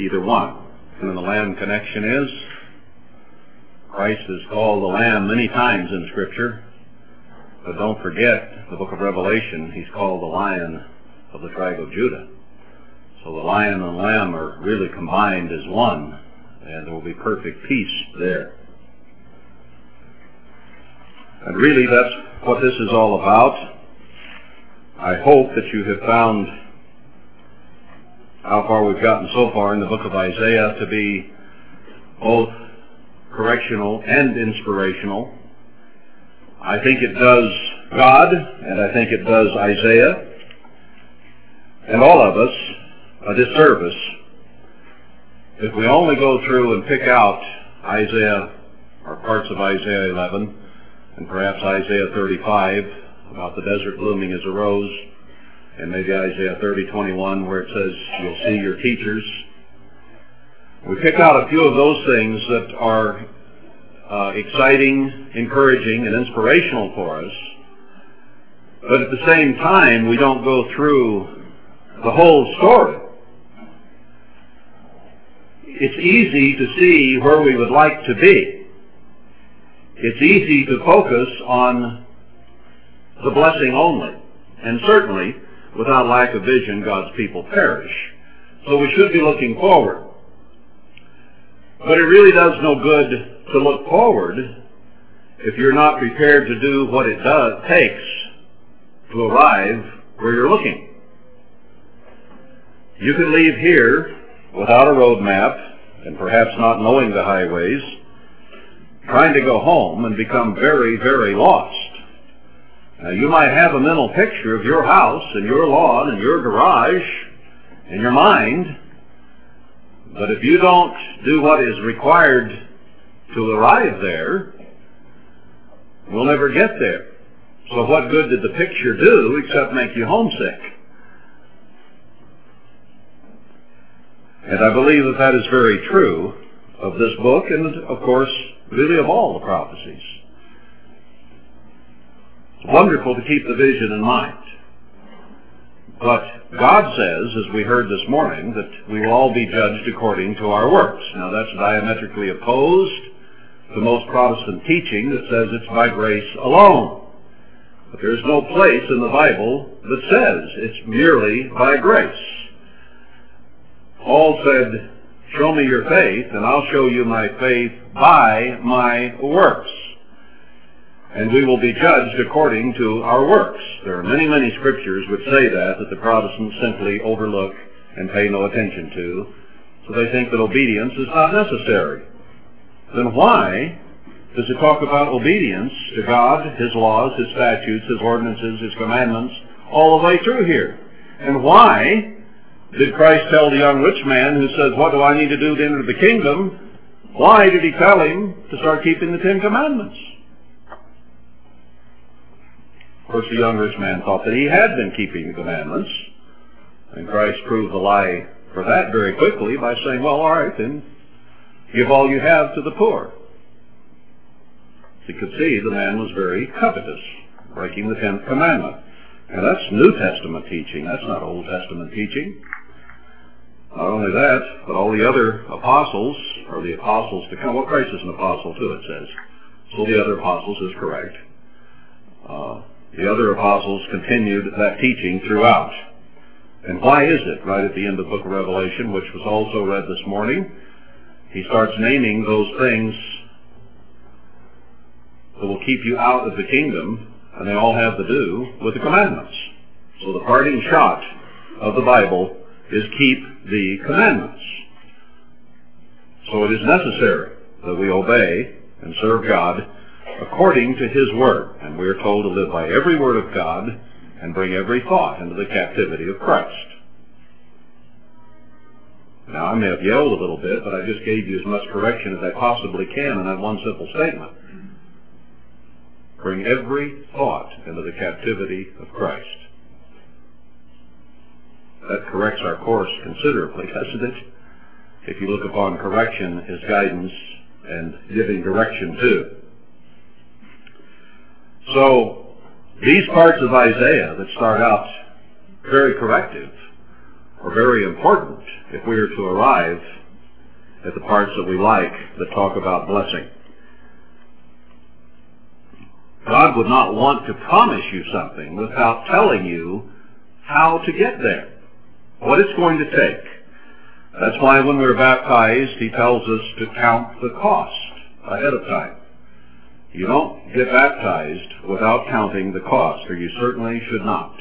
either one. And the Lamb connection is Christ is called the Lamb many times in Scripture, but don't forget the book of Revelation, he's called the Lion of the tribe of Judah. So the lion and lamb are really combined as one, and there will be perfect peace there. And really that's what this is all about. I hope that you have found how far we've gotten so far in the book of Isaiah to be both correctional and inspirational. I think it does God, and I think it does Isaiah, and all of us a disservice if we only go through and pick out Isaiah or parts of Isaiah 11 and perhaps Isaiah 35 about the desert blooming as a rose and maybe Isaiah 30, 21 where it says you'll see your teachers. We pick out a few of those things that are uh, exciting, encouraging, and inspirational for us. But at the same time, we don't go through the whole story. It's easy to see where we would like to be. It's easy to focus on the blessing only. And certainly, without lack of vision, God's people perish. So we should be looking forward. But it really does no good to look forward if you're not prepared to do what it does takes to arrive where you're looking. You can leave here without a road map and perhaps not knowing the highways, trying to go home and become very, very lost. Now you might have a mental picture of your house and your lawn and your garage in your mind, but if you don't do what is required to arrive there, we'll never get there. So what good did the picture do except make you homesick? And I believe that that is very true of this book and, of course, really of all the prophecies. Wonderful to keep the vision in mind. But God says, as we heard this morning, that we will all be judged according to our works. Now that's diametrically opposed to most Protestant teaching that says it's by grace alone. But there's no place in the Bible that says it's merely by grace. Paul said, show me your faith and I'll show you my faith by my works. And we will be judged according to our works. There are many, many scriptures which say that, that the Protestants simply overlook and pay no attention to. So they think that obedience is not necessary. Then why does it talk about obedience to God, His laws, His statutes, His ordinances, His commandments, all the way through here? And why did Christ tell the young rich man who says, what do I need to do to enter the kingdom? Why did he tell him to start keeping the Ten Commandments? Of course, the young rich man thought that he had been keeping the commandments. And Christ proved the lie for that very quickly by saying, well, all right, then give all you have to the poor. You could see the man was very covetous, breaking the tenth commandment. And that's New Testament teaching. That's not Old Testament teaching. Not only that, but all the other apostles, or the apostles to come, well, Christ is an apostle too, it says. So the other apostles is correct. Uh, the other apostles continued that teaching throughout. And why is it, right at the end of the book of Revelation, which was also read this morning, he starts naming those things that will keep you out of the kingdom, and they all have to do with the commandments. So the parting shot of the Bible is keep the commandments. So it is necessary that we obey and serve God according to His Word. And we are told to live by every word of God and bring every thought into the captivity of Christ. Now, I may have yelled a little bit, but I just gave you as much correction as I possibly can in that one simple statement. Bring every thought into the captivity of Christ. That corrects our course considerably, doesn't it? If you look upon correction as guidance and giving direction too. So, these parts of Isaiah that start out very corrective are very important if we are to arrive at the parts that we like that talk about blessing. God would not want to promise you something without telling you how to get there, what it's going to take. That's why when we're baptized, he tells us to count the cost ahead of time. You don't get baptized without counting the cost, or you certainly should not.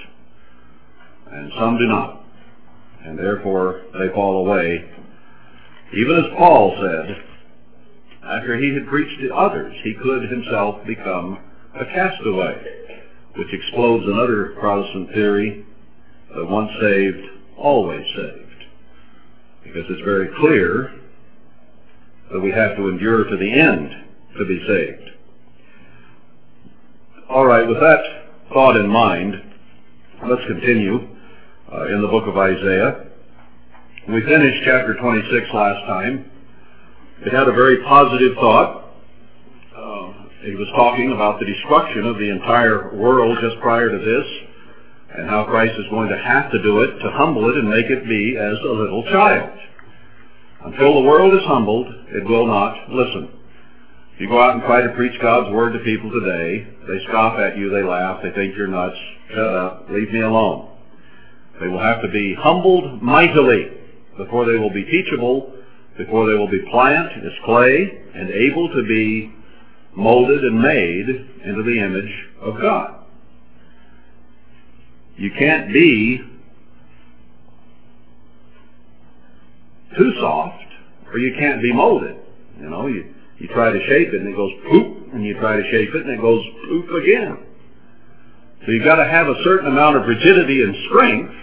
And some do not. And therefore they fall away. Even as Paul said, after he had preached to others, he could himself become a castaway, which explodes another Protestant theory that once saved, always saved. Because it's very clear that we have to endure to the end to be saved. All right, with that thought in mind, let's continue uh, in the book of Isaiah. We finished chapter 26 last time. It had a very positive thought. Uh, he was talking about the destruction of the entire world just prior to this, and how Christ is going to have to do it to humble it and make it be as a little child. Until the world is humbled, it will not listen. You go out and try to preach God's word to people today, they scoff at you, they laugh, they think you're nuts. Shut up, leave me alone. They will have to be humbled mightily before they will be teachable, before they will be pliant as clay and able to be molded and made into the image of God. You can't be too soft or you can't be molded. You know, you, you try to shape it and it goes poop, and you try to shape it and it goes poop again. So you've got to have a certain amount of rigidity and strength,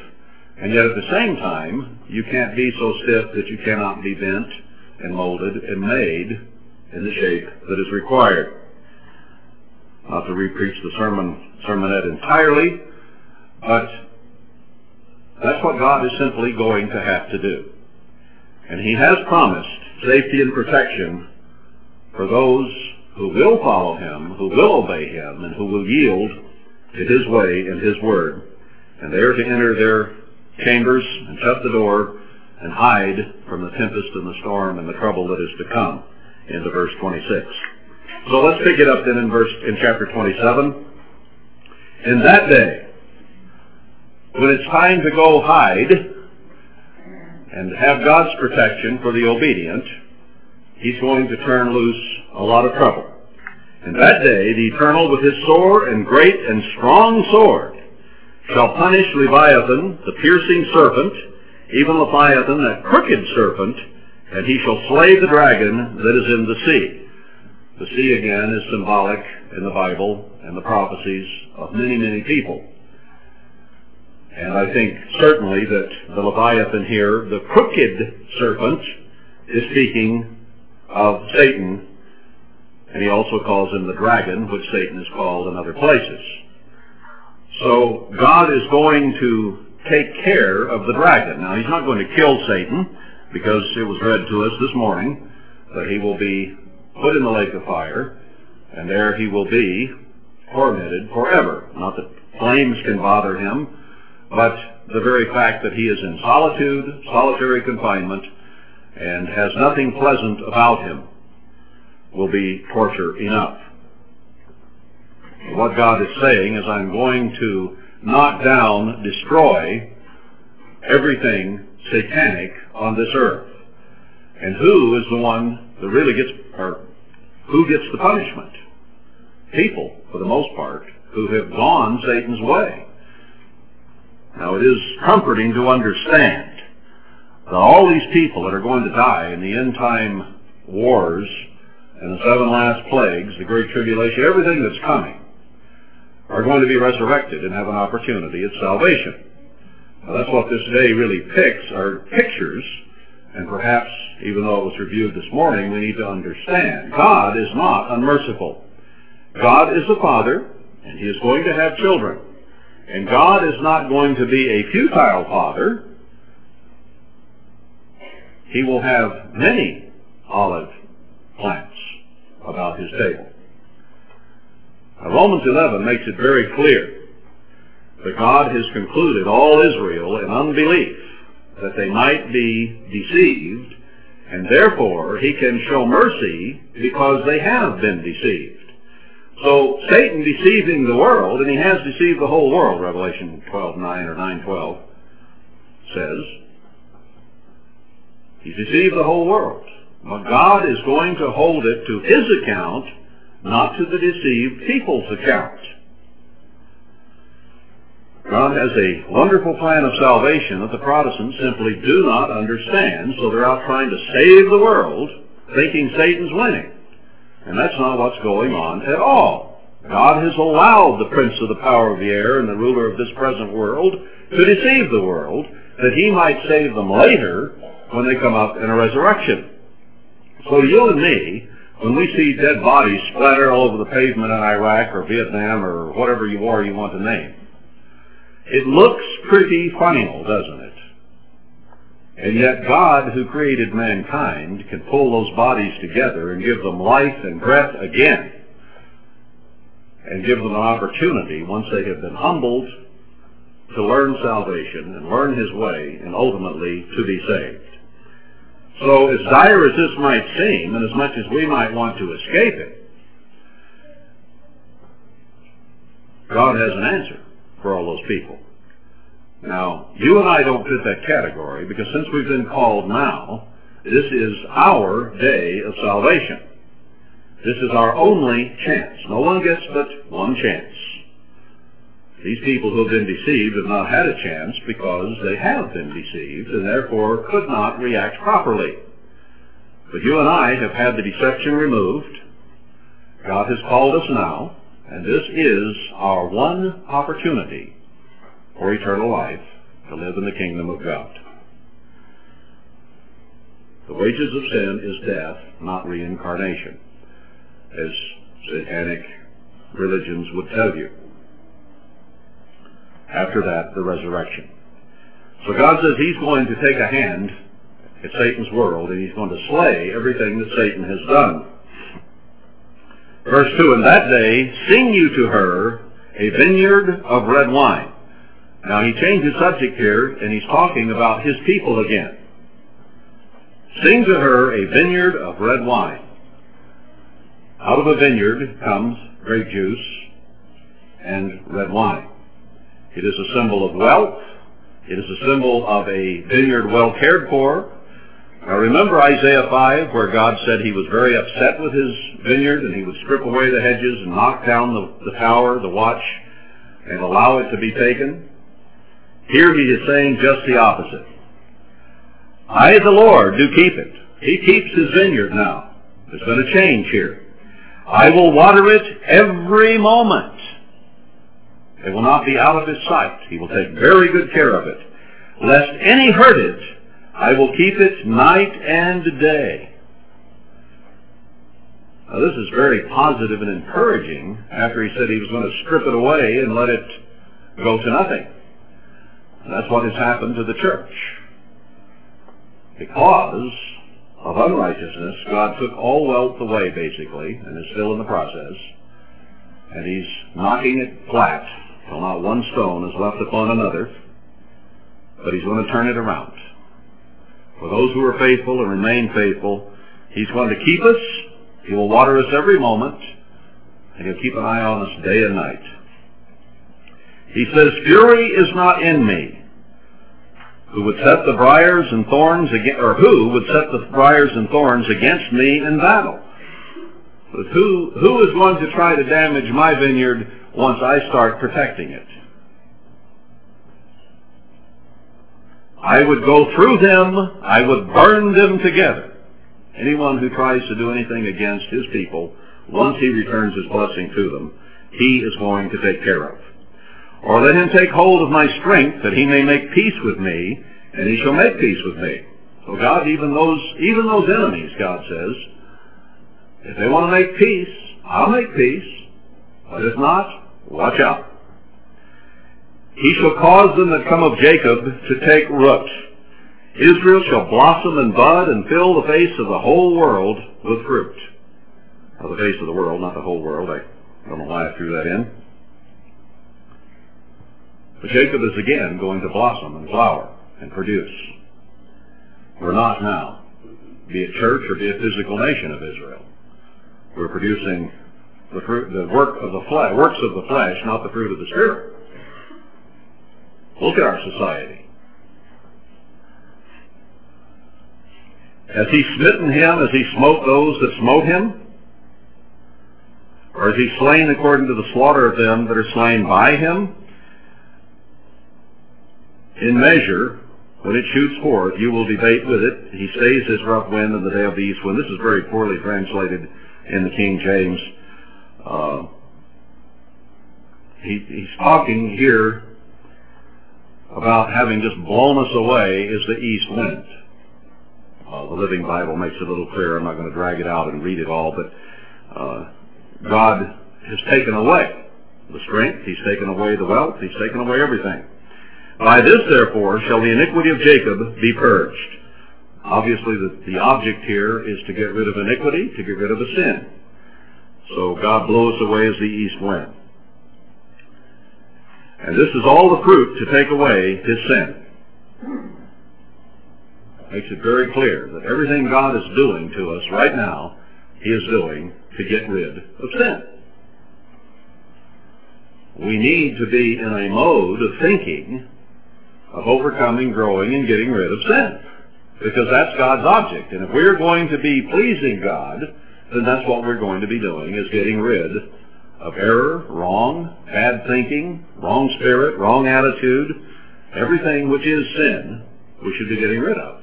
and yet at the same time, you can't be so stiff that you cannot be bent and molded and made in the shape that is required. Not to repreach the sermon sermonette entirely, but that's what God is simply going to have to do. And he has promised safety and protection for those who will follow him, who will obey him, and who will yield to his way and his word. And they are to enter their chambers and shut the door and hide from the tempest and the storm and the trouble that is to come into verse 26. So let's pick it up then in verse in chapter 27. In that day, when it's time to go hide and have God's protection for the obedient, he's going to turn loose a lot of trouble. And that day, the Eternal with his sore and great and strong sword shall punish Leviathan, the piercing serpent, even Leviathan, that crooked serpent, and he shall slay the dragon that is in the sea. The sea again is symbolic in the Bible and the prophecies of many, many people. And I think certainly that the Leviathan here, the crooked serpent, is speaking of Satan, and he also calls him the dragon, which Satan is called in other places. So God is going to take care of the dragon. Now he's not going to kill Satan, because it was read to us this morning that he will be put in the lake of fire, and there he will be tormented forever. Not that flames can bother him, but the very fact that he is in solitude, solitary confinement, and has nothing pleasant about him will be torture enough. What God is saying is I'm going to knock down, destroy everything satanic on this earth. And who is the one that really gets, or who gets the punishment? People, for the most part, who have gone Satan's way. Now it is comforting to understand that all these people that are going to die in the end time wars and the seven last plagues, the great tribulation, everything that's coming, are going to be resurrected and have an opportunity at salvation. Now that's what this day really picks, are pictures, and perhaps, even though it was reviewed this morning, we need to understand God is not unmerciful. God is the Father, and He is going to have children. And God is not going to be a futile Father. He will have many olive plants about His table. Now, Romans 11 makes it very clear that God has concluded all Israel in unbelief that they might be deceived, and therefore he can show mercy because they have been deceived. So Satan deceiving the world, and he has deceived the whole world, Revelation 12, 9 or 9, 12 says. He's deceived the whole world. But God is going to hold it to his account, not to the deceived people's account. God has a wonderful plan of salvation that the Protestants simply do not understand, so they're out trying to save the world, thinking Satan's winning. And that's not what's going on at all. God has allowed the prince of the power of the air and the ruler of this present world to deceive the world, that he might save them later when they come up in a resurrection. So you and me, when we see dead bodies splatter all over the pavement in Iraq or Vietnam or whatever you are you want to name, it looks pretty final, doesn't it? And yet God, who created mankind, can pull those bodies together and give them life and breath again. And give them an opportunity, once they have been humbled, to learn salvation and learn his way and ultimately to be saved. So as dire as this might seem, and as much as we might want to escape it, God has an answer for all those people. Now, you and I don't fit that category because since we've been called now, this is our day of salvation. This is our only chance. No one gets but one chance. These people who have been deceived have not had a chance because they have been deceived and therefore could not react properly. But you and I have had the deception removed. God has called us now, and this is our one opportunity for eternal life to live in the kingdom of God. The wages of sin is death, not reincarnation, as satanic religions would tell you. After that, the resurrection. So God says he's going to take a hand at Satan's world and he's going to slay everything that Satan has done. Verse 2, In that day sing you to her a vineyard of red wine. Now he changed his subject here and he's talking about his people again. Sing to her a vineyard of red wine. Out of a vineyard comes grape juice and red wine. It is a symbol of wealth. It is a symbol of a vineyard well cared for. Now remember Isaiah 5 where God said he was very upset with his vineyard and he would strip away the hedges and knock down the, the tower, the watch, and allow it to be taken? Here he is saying just the opposite. I, the Lord, do keep it. He keeps his vineyard now. There's been a change here. I will water it every moment. It will not be out of his sight. He will take very good care of it. Lest any hurt it, I will keep it night and day. Now this is very positive and encouraging after he said he was going to strip it away and let it go to nothing. And that's what has happened to the church. Because of unrighteousness, God took all wealth away, basically, and is still in the process. And he's knocking it flat till not one stone is left upon another. But he's going to turn it around. For those who are faithful and remain faithful, he's going to keep us. He will water us every moment. And he'll keep an eye on us day and night. He says, Fury is not in me, who would set the briars and thorns against, or who would set the briars and thorns against me in battle. But who, who is going to try to damage my vineyard once I start protecting it? I would go through them, I would burn them together. Anyone who tries to do anything against his people, once he returns his blessing to them, he is going to take care of. Or let him take hold of my strength that he may make peace with me, and he shall make peace with me. So God, even those, even those enemies, God says, if they want to make peace, I'll make peace. But if not, watch out. He shall cause them that come of Jacob to take root. Israel shall blossom and bud and fill the face of the whole world with fruit. The face of the world, not the whole world. I don't know why I threw that in. But Jacob is again going to blossom and flower and produce. We're not now, be it church or be it physical nation of Israel. We're producing the fruit, the work of the flesh, works of the flesh, not the fruit of the spirit. Look at our society. Has he smitten him as he smote those that smote him? Or is he slain according to the slaughter of them that are slain by him? In measure, when it shoots forth, you will debate with it. He stays his rough wind in the day of the east wind. This is very poorly translated in the King James. Uh, he, he's talking here about having just blown us away is the east wind. Uh, the Living Bible makes it a little clearer. I'm not going to drag it out and read it all, but uh, God has taken away the strength. He's taken away the wealth. He's taken away everything. By this, therefore, shall the iniquity of Jacob be purged. Obviously, the, the object here is to get rid of iniquity, to get rid of a sin. So God blows away as the east wind. And this is all the fruit to take away his sin. Makes it very clear that everything God is doing to us right now, he is doing to get rid of sin. We need to be in a mode of thinking of overcoming, growing, and getting rid of sin. Because that's God's object. And if we're going to be pleasing God, then that's what we're going to be doing, is getting rid of error, wrong, bad thinking, wrong spirit, wrong attitude, everything which is sin, we should be getting rid of.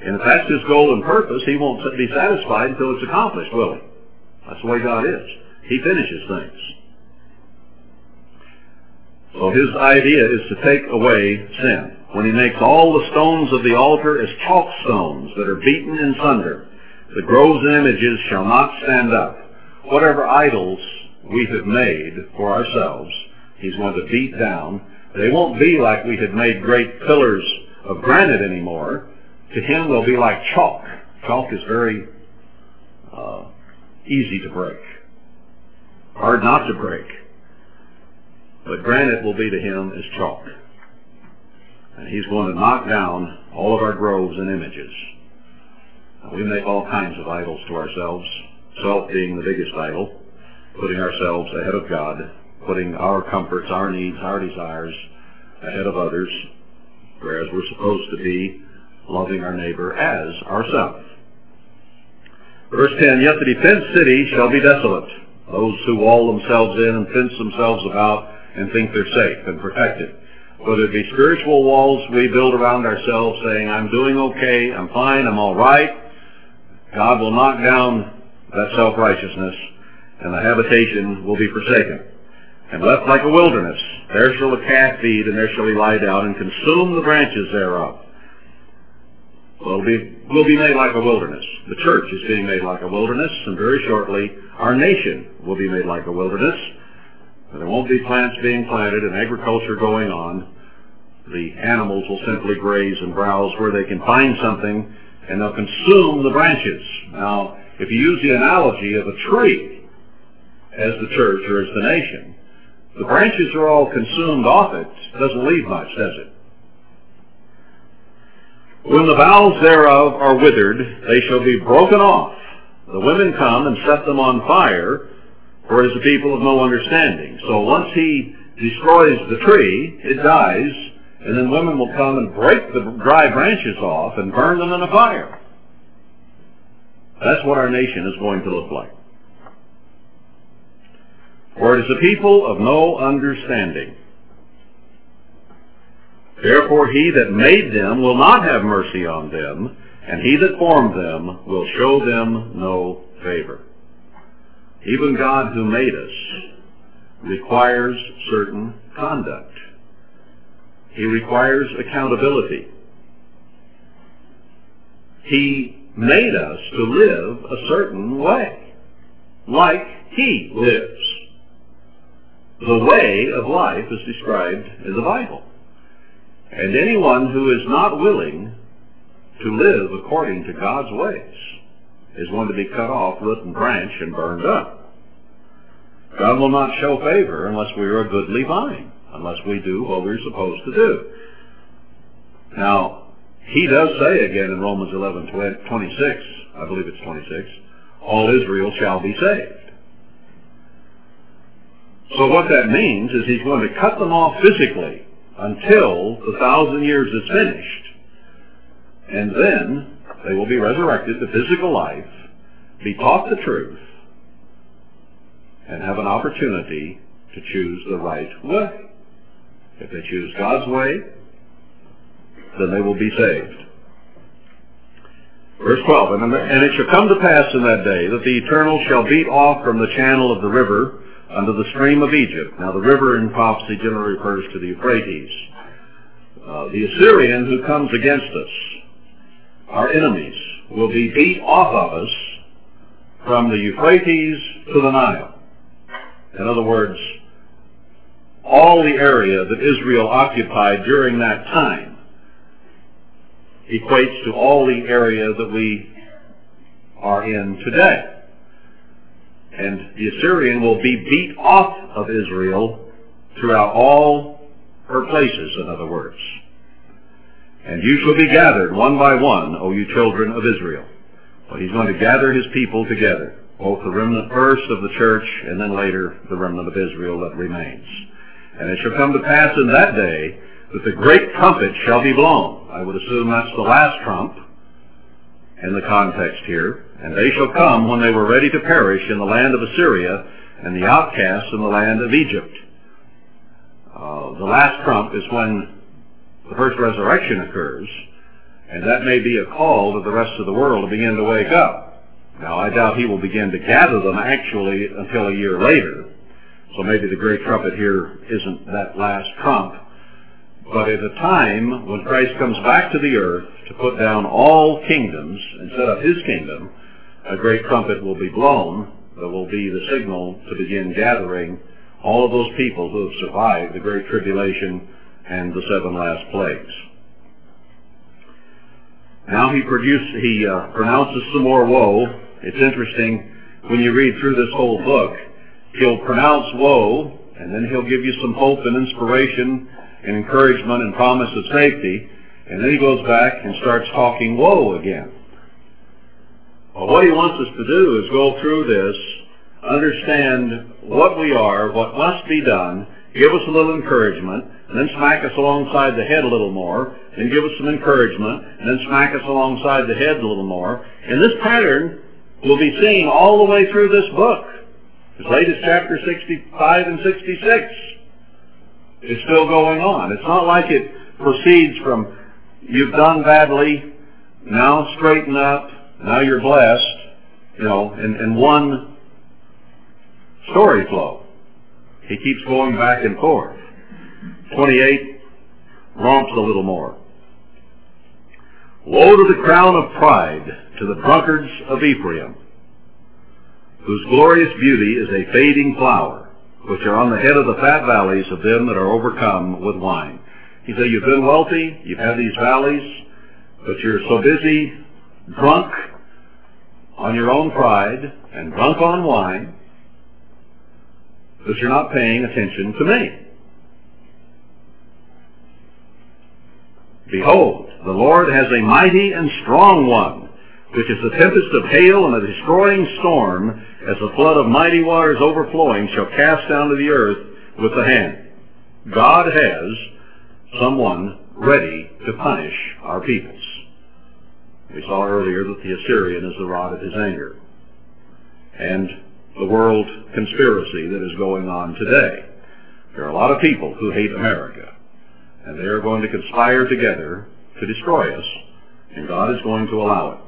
And if that's his goal and purpose, he won't be satisfied until it's accomplished, will he? That's the way God is. He finishes things. So his idea is to take away sin. When he makes all the stones of the altar as chalk stones that are beaten in sunder, the groves and images shall not stand up. Whatever idols we have made for ourselves, he's going to beat down. They won't be like we had made great pillars of granite anymore. To him, they'll be like chalk. Chalk is very uh, easy to break, hard not to break. But granite will be to him as chalk. And he's going to knock down all of our groves and images. We make all kinds of idols to ourselves, self being the biggest idol, putting ourselves ahead of God, putting our comforts, our needs, our desires ahead of others, whereas we're supposed to be loving our neighbor as ourselves. Verse 10, Yet the defenced city shall be desolate. Those who wall themselves in and fence themselves about and think they're safe and protected. Whether it be spiritual walls we build around ourselves saying, I'm doing okay, I'm fine, I'm all right, God will knock down that self-righteousness and the habitation will be forsaken and left like a wilderness. There shall the calf feed and there shall he lie down and consume the branches thereof. We'll be, we'll be made like a wilderness. The church is being made like a wilderness and very shortly our nation will be made like a wilderness there won't be plants being planted and agriculture going on. The animals will simply graze and browse where they can find something and they'll consume the branches. Now, if you use the analogy of a tree as the church or as the nation, the branches are all consumed off it. It doesn't leave much, does it? When the boughs thereof are withered, they shall be broken off. The women come and set them on fire, for is the people of no understanding. So once he destroys the tree, it dies, and then women will come and break the dry branches off and burn them in a fire. That's what our nation is going to look like. For it is a people of no understanding. Therefore he that made them will not have mercy on them, and he that formed them will show them no favor. Even God who made us requires certain conduct. He requires accountability. He made us to live a certain way, like He lives. The way of life is described in the Bible. And anyone who is not willing to live according to God's ways is going to be cut off, root and branch, and burned up. God will not show favor unless we are a goodly vine, unless we do what we're supposed to do. Now, he does say again in Romans 11, 26, I believe it's 26, all Israel shall be saved. So what that means is he's going to cut them off physically until the thousand years is finished. And then they will be resurrected to physical life, be taught the truth, and have an opportunity to choose the right way. If they choose God's way, then they will be saved. Verse 12, and, and it shall come to pass in that day that the Eternal shall beat off from the channel of the river under the stream of Egypt. Now the river in prophecy generally refers to the Euphrates. Uh, the Assyrian who comes against us, our enemies, will be beat off of us from the Euphrates to the Nile. In other words, all the area that Israel occupied during that time equates to all the area that we are in today. And the Assyrian will be beat off of Israel throughout all her places, in other words. And you shall be gathered one by one, O you children of Israel. But he's going to gather his people together, both the remnant first of the church and then later the remnant of Israel that remains. And it shall come to pass in that day that the great trumpet shall be blown. I would assume that's the last trump in the context here. And they shall come when they were ready to perish in the land of Assyria and the outcasts in the land of Egypt. Uh, the last trump is when the first resurrection occurs, and that may be a call to the rest of the world to begin to wake up. Now, I doubt he will begin to gather them actually until a year later, so maybe the great trumpet here isn't that last trump. But at a time when Christ comes back to the earth to put down all kingdoms and set up his kingdom, a great trumpet will be blown that will be the signal to begin gathering all of those people who have survived the great tribulation and the seven last plagues. Now he produce, he uh, pronounces some more woe. It's interesting when you read through this whole book, he'll pronounce woe, and then he'll give you some hope and inspiration and encouragement and promise of safety, and then he goes back and starts talking woe again. Well, what he wants us to do is go through this, understand what we are, what must be done, give us a little encouragement, and then smack us alongside the head a little more, and give us some encouragement, and then smack us alongside the head a little more. And this pattern will be seen all the way through this book, as late as chapter 65 and 66. It's still going on. It's not like it proceeds from you've done badly, now straighten up, now you're blessed, you know, in, in one story flow. He keeps going back and forth. 28 romps a little more. Woe to the crown of pride, to the drunkards of Ephraim, whose glorious beauty is a fading flower, which are on the head of the fat valleys of them that are overcome with wine. He said, you've been wealthy, you've had these valleys, but you're so busy, drunk on your own pride, and drunk on wine, that you're not paying attention to me. Behold, the Lord has a mighty and strong one, which is a tempest of hail and a destroying storm, as a flood of mighty waters overflowing shall cast down to the earth with the hand. God has someone ready to punish our peoples. We saw earlier that the Assyrian is the rod of his anger. And the world conspiracy that is going on today. There are a lot of people who hate America, and they are going to conspire together to destroy us, and God is going to allow it.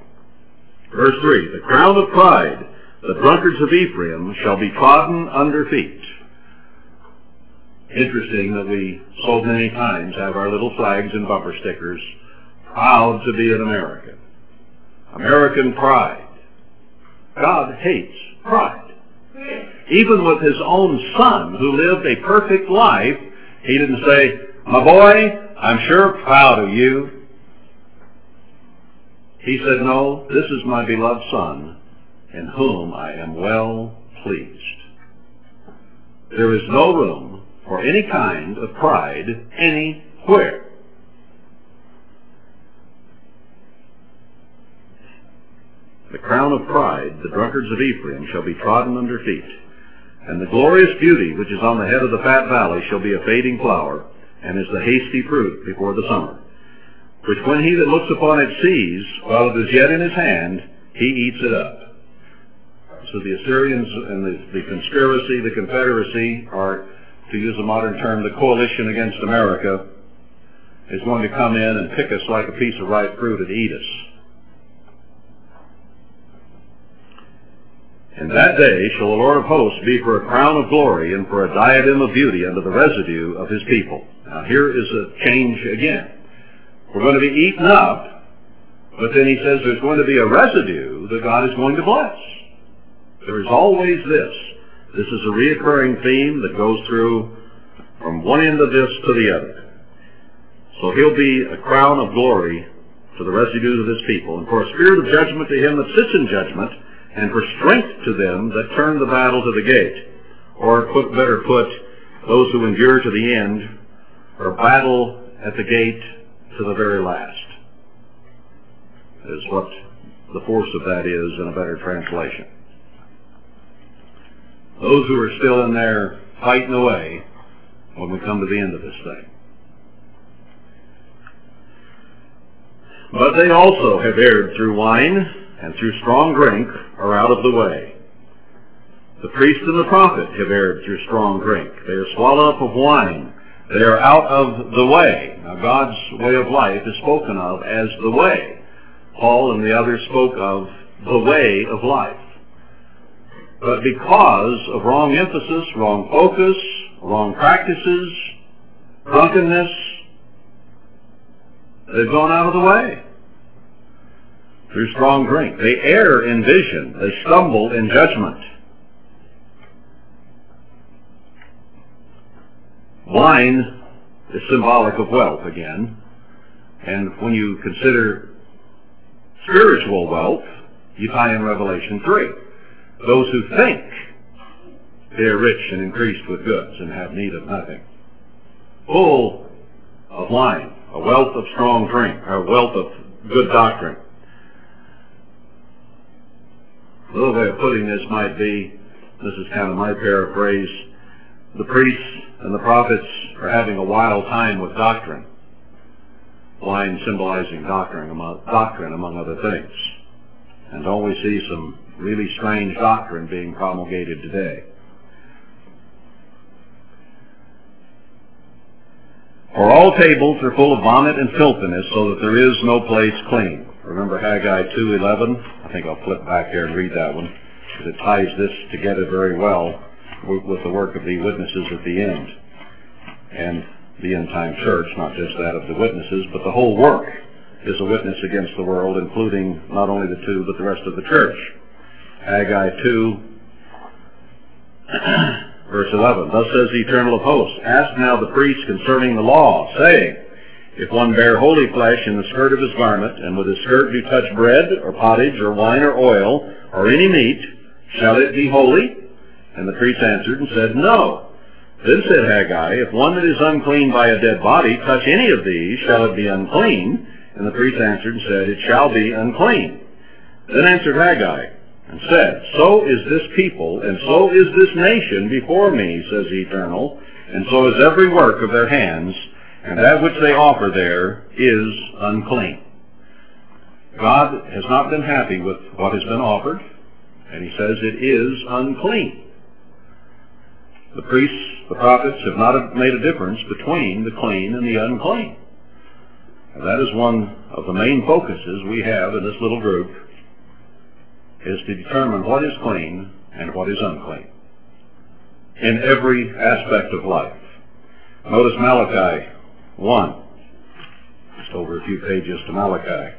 Verse 3, The crown of pride, the drunkards of Ephraim, shall be trodden under feet. Interesting that we so many times have our little flags and bumper stickers, proud to be an American. American pride. God hates pride. Even with his own son, who lived a perfect life, he didn't say, my boy, I'm sure proud of you. He said, No, this is my beloved Son, in whom I am well pleased. There is no room for any kind of pride anywhere. The crown of pride, the drunkards of Ephraim, shall be trodden under feet, and the glorious beauty which is on the head of the fat valley shall be a fading flower, and is the hasty fruit before the summer. Which when he that looks upon it sees, while it is yet in his hand, he eats it up. So the Assyrians and the, the conspiracy, the confederacy, are, to use a modern term, the coalition against America, is going to come in and pick us like a piece of ripe fruit and eat us. And that day shall the Lord of hosts be for a crown of glory and for a diadem of beauty unto the residue of his people. Now here is a change again. We're going to be eaten up, but then he says there's going to be a residue that God is going to bless. There is always this. This is a reoccurring theme that goes through from one end of this to the other. So he'll be a crown of glory to the residue of his people, and for a spirit of judgment to him that sits in judgment, and for strength to them that turn the battle to the gate. Or put, better put, those who endure to the end, or battle at the gate to the very last, is what the force of that is in a better translation. Those who are still in there fighting away when we come to the end of this thing. But they also have erred through wine and through strong drink are out of the way. The priest and the prophet have erred through strong drink. They are swallowed up of wine. They are out of the way. Now God's way of life is spoken of as the way. Paul and the others spoke of the way of life. But because of wrong emphasis, wrong focus, wrong practices, drunkenness, they've gone out of the way through strong drink. They err in vision. They stumble in judgment. Wine is symbolic of wealth again. And when you consider spiritual wealth, you find in Revelation 3. Those who think they are rich and increased with goods and have need of nothing. Full of wine, a wealth of strong drink, a wealth of good doctrine. Another way of putting this might be, this is kind of my paraphrase, the priests and the prophets are having a wild time with doctrine. Wine symbolizing doctrine among, doctrine among other things. And don't we see some really strange doctrine being promulgated today? For all tables are full of vomit and filthiness, so that there is no place clean. Remember Haggai 2.11? I think I'll flip back here and read that one. Because it ties this together very well with the work of the witnesses at the end. And the end time church, not just that of the witnesses, but the whole work is a witness against the world, including not only the two, but the rest of the church. Haggai 2, verse 11. Thus says the Eternal of Hosts, Ask now the priests concerning the law, saying, if one bear holy flesh in the skirt of his garment, and with his skirt do touch bread, or pottage, or wine, or oil, or any meat, shall it be holy? And the priest answered and said, No. Then said Haggai, If one that is unclean by a dead body touch any of these, shall it be unclean? And the priest answered and said, It shall be unclean. Then answered Haggai, and said, So is this people, and so is this nation before me, says the Eternal, and so is every work of their hands, and that which they offer there is unclean. God has not been happy with what has been offered, and he says it is unclean. The priests, the prophets have not made a difference between the clean and the unclean. And that is one of the main focuses we have in this little group, is to determine what is clean and what is unclean in every aspect of life. Notice Malachi 1. Just over a few pages to Malachi.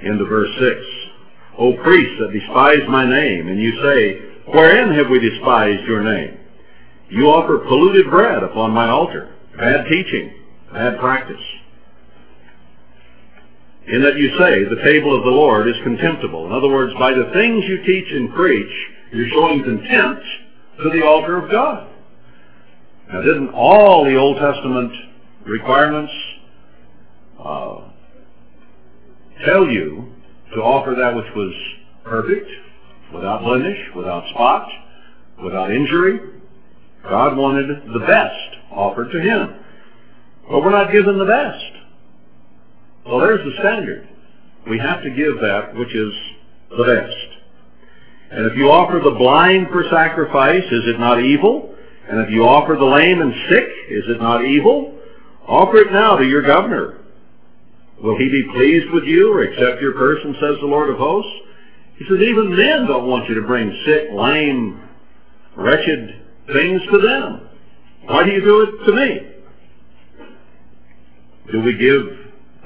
Into verse 6. O priests that despise my name, and you say, Wherein have we despised your name? You offer polluted bread upon my altar, bad teaching, bad practice. In that you say, the table of the Lord is contemptible. In other words, by the things you teach and preach, you're showing contempt to the altar of God. Now, didn't all the Old Testament requirements uh, tell you to offer that which was perfect, without blemish, without spot, without injury. God wanted the best offered to him. But we're not given the best. Well, there's the standard. We have to give that which is the best. And if you offer the blind for sacrifice, is it not evil? And if you offer the lame and sick, is it not evil? Offer it now to your governor. Will he be pleased with you or accept your person, says the Lord of hosts? He says, even men don't want you to bring sick, lame, wretched things to them. Why do you do it to me? Do we give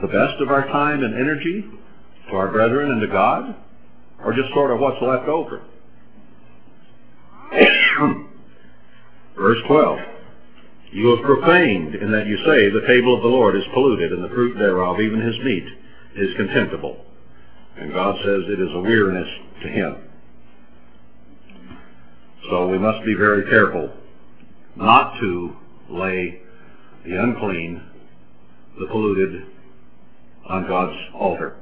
the best of our time and energy to our brethren and to God? Or just sort of what's left over? Verse 12. You have profaned in that you say the table of the Lord is polluted and the fruit thereof, even his meat, is contemptible. And God says it is a weariness to him. So we must be very careful not to lay the unclean, the polluted, on God's altar.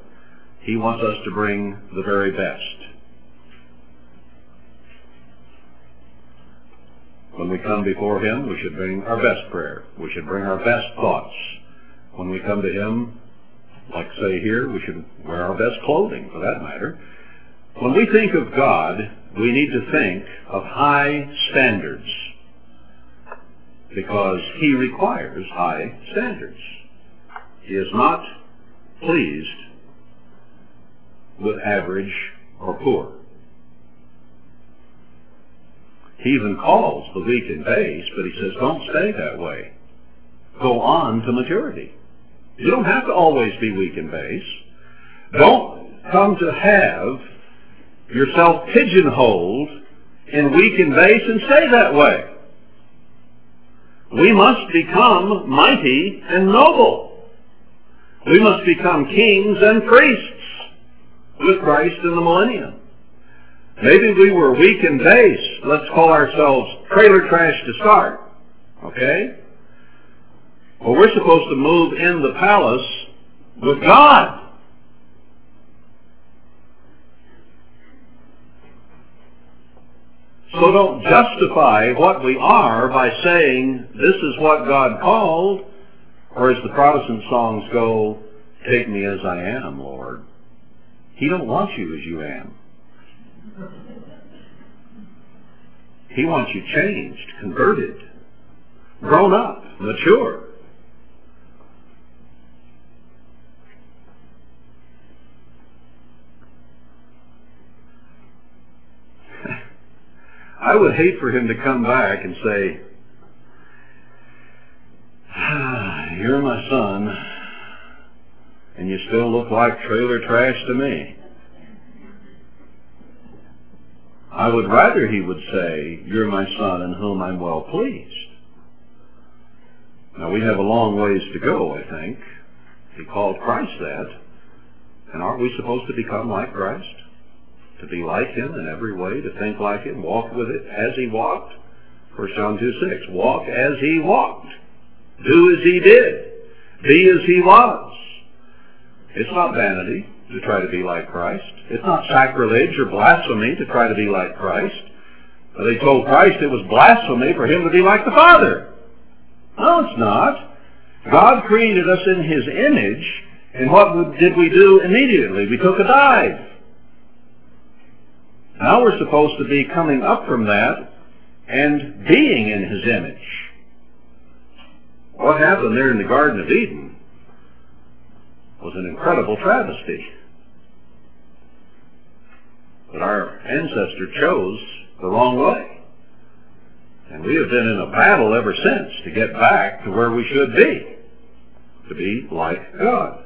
He wants us to bring the very best. When we come before Him, we should bring our best prayer. We should bring our best thoughts. When we come to Him, like say here, we should wear our best clothing, for that matter. When we think of God, we need to think of high standards because He requires high standards. He is not pleased with average or poor. He even calls the weak and base, but he says, don't stay that way. Go on to maturity. You don't have to always be weak and base. Don't come to have yourself pigeonholed in weak and base and stay that way. We must become mighty and noble. We must become kings and priests with Christ in the millennium. Maybe we were weak and base. Let's call ourselves trailer trash to start. Okay? Well, we're supposed to move in the palace with God. So don't justify what we are by saying this is what God called, or as the Protestant songs go, take me as I am, Lord. He don't want you as you am. He wants you changed, converted, grown up, mature. I would hate for him to come back and say, ah, you're my son, and you still look like trailer trash to me. I would rather he would say, you're my son in whom I'm well pleased. Now we have a long ways to go, I think. He called Christ that. And aren't we supposed to become like Christ? To be like him in every way, to think like him, walk with it as he walked? 1 John 2, 6. Walk as he walked. Do as he did. Be as he was. It's not vanity to try to be like Christ. It's not ah. sacrilege or blasphemy to try to be like Christ. But They told Christ it was blasphemy for him to be like the Father. No, it's not. God created us in his image, and what did we do immediately? We took a dive. Now we're supposed to be coming up from that and being in his image. What happened there in the Garden of Eden was an incredible travesty. But our ancestor chose the wrong way. And we have been in a battle ever since to get back to where we should be, to be like God.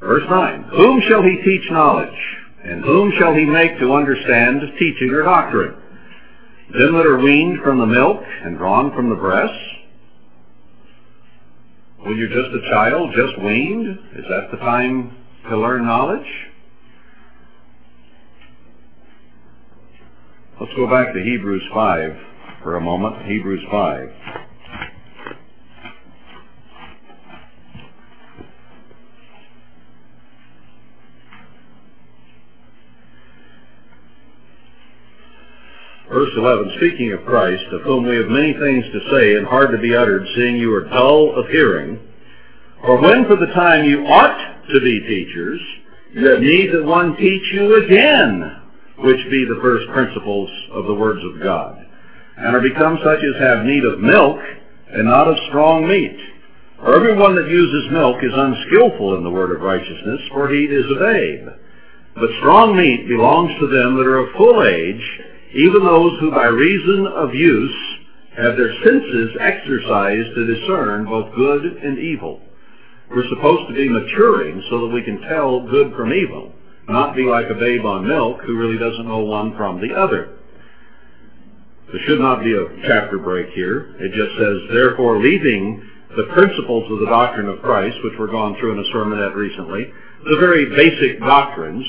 Verse 9, Whom shall he teach knowledge? And whom shall he make to understand teaching or doctrine? Them that are weaned from the milk and drawn from the breast? When you're just a child, just weaned, is that the time to learn knowledge? Let's go back to Hebrews 5 for a moment. Hebrews 5. Verse 11, speaking of Christ, of whom we have many things to say and hard to be uttered, seeing you are dull of hearing, for when for the time you ought to be teachers, yes. need that one teach you again which be the first principles of the words of God, and are become such as have need of milk, and not of strong meat. For everyone that uses milk is unskillful in the word of righteousness, for he is a babe. But strong meat belongs to them that are of full age, even those who by reason of use have their senses exercised to discern both good and evil. We're supposed to be maturing so that we can tell good from evil, not be like a babe on milk who really doesn't know one from the other. There should not be a chapter break here. It just says, therefore, leaving the principles of the doctrine of Christ, which we're gone through in a sermonette recently, the very basic doctrines,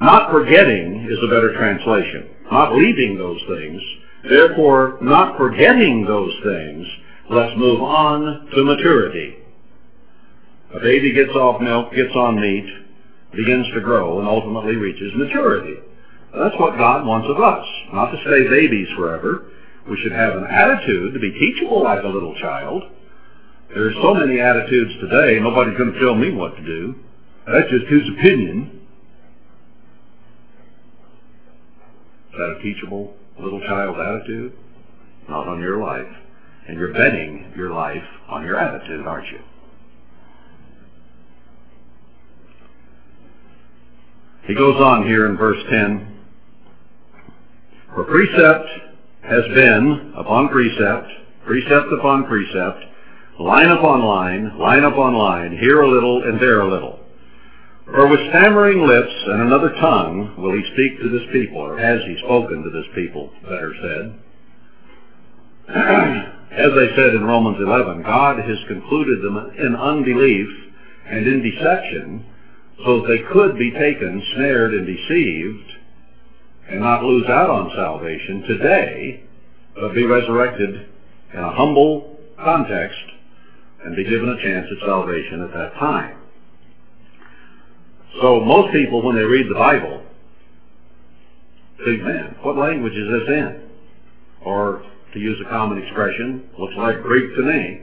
not forgetting is a better translation. Not leaving those things. Therefore, not forgetting those things, let's move on to maturity. A baby gets off milk, gets on meat, begins to grow, and ultimately reaches maturity. That's what God wants of us. Not to stay babies forever. We should have an attitude to be teachable like a little child. There's so many attitudes today, nobody's going to tell me what to do. That's just his opinion. Is that a teachable little child attitude? Not on your life. And you're betting your life on your attitude, aren't you? He goes on here in verse 10. For precept has been upon precept, precept upon precept, line upon line, line upon line, here a little and there a little. For with stammering lips and another tongue will he speak to this people, or has he spoken to this people, better said. As I said in Romans 11, God has concluded them in unbelief and in deception so that they could be taken, snared, and deceived and not lose out on salvation today, but be resurrected in a humble context and be given a chance at salvation at that time. So most people, when they read the Bible, think, man, what language is this in? Or, to use a common expression, looks like Greek to me.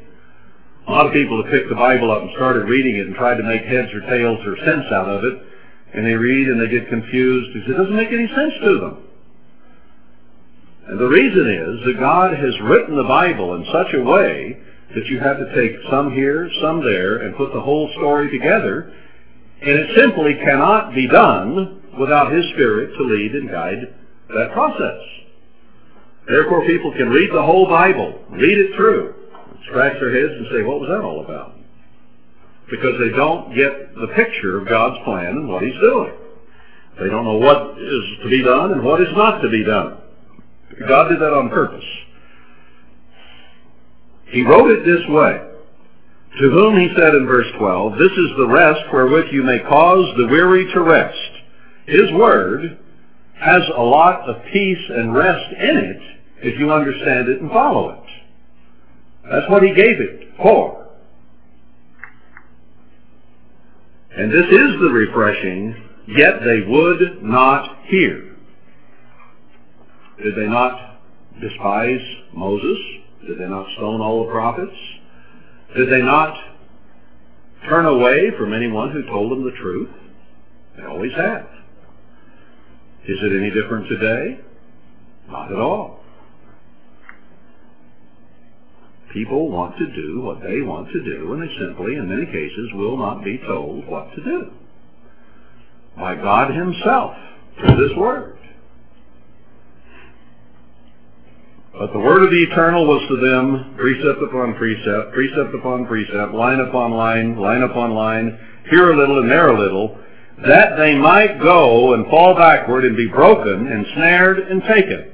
A lot of people have picked the Bible up and started reading it and tried to make heads or tails or sense out of it, and they read and they get confused because it doesn't make any sense to them. And the reason is that God has written the Bible in such a way that you have to take some here, some there, and put the whole story together and it simply cannot be done without His Spirit to lead and guide that process. Therefore, people can read the whole Bible, read it through, scratch their heads and say, what was that all about? Because they don't get the picture of God's plan and what He's doing. They don't know what is to be done and what is not to be done. God did that on purpose. He wrote it this way. To whom he said in verse 12, This is the rest wherewith you may cause the weary to rest. His word has a lot of peace and rest in it if you understand it and follow it. That's what he gave it for. And this is the refreshing, yet they would not hear. Did they not despise Moses? Did they not stone all the prophets? Did they not turn away from anyone who told them the truth? They always have. Is it any different today? Not at all. People want to do what they want to do, and they simply, in many cases, will not be told what to do. By God himself, through this word. But the word of the eternal was to them precept upon precept, precept upon precept, line upon line, line upon line, here a little and there a little, that they might go and fall backward and be broken and snared and taken.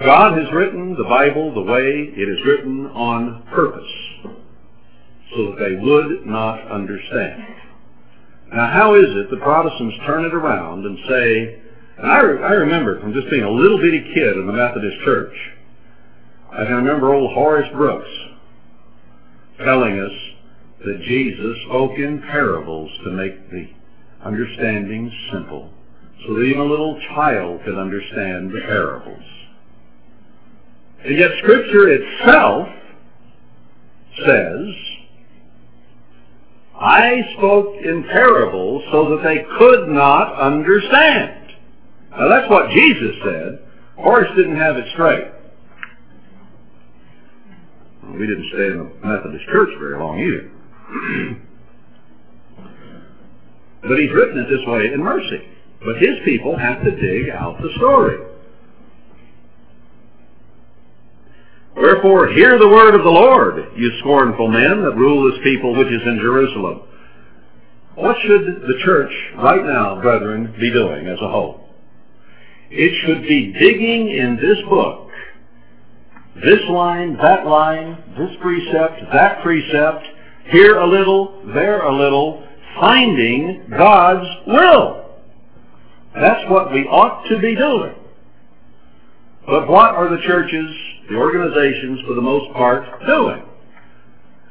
God has written the Bible the way it is written on purpose, so that they would not understand. Now how is it the Protestants turn it around and say, and I, re- I remember from just being a little bitty kid in the Methodist Church, I can remember old Horace Brooks telling us that Jesus spoke in parables to make the understanding simple, so that even a little child could understand the parables. And yet Scripture itself says, I spoke in parables so that they could not understand. Now that's what Jesus said. Horse didn't have it straight. We didn't stay in the Methodist church very long either. but he's written it this way in mercy. But his people have to dig out the story. Wherefore, hear the word of the Lord, you scornful men that rule this people which is in Jerusalem. What should the church right now, brethren, be doing as a whole? It should be digging in this book. This line, that line, this precept, that precept, here a little, there a little, finding God's will. That's what we ought to be doing. But what are the churches, the organizations, for the most part, doing?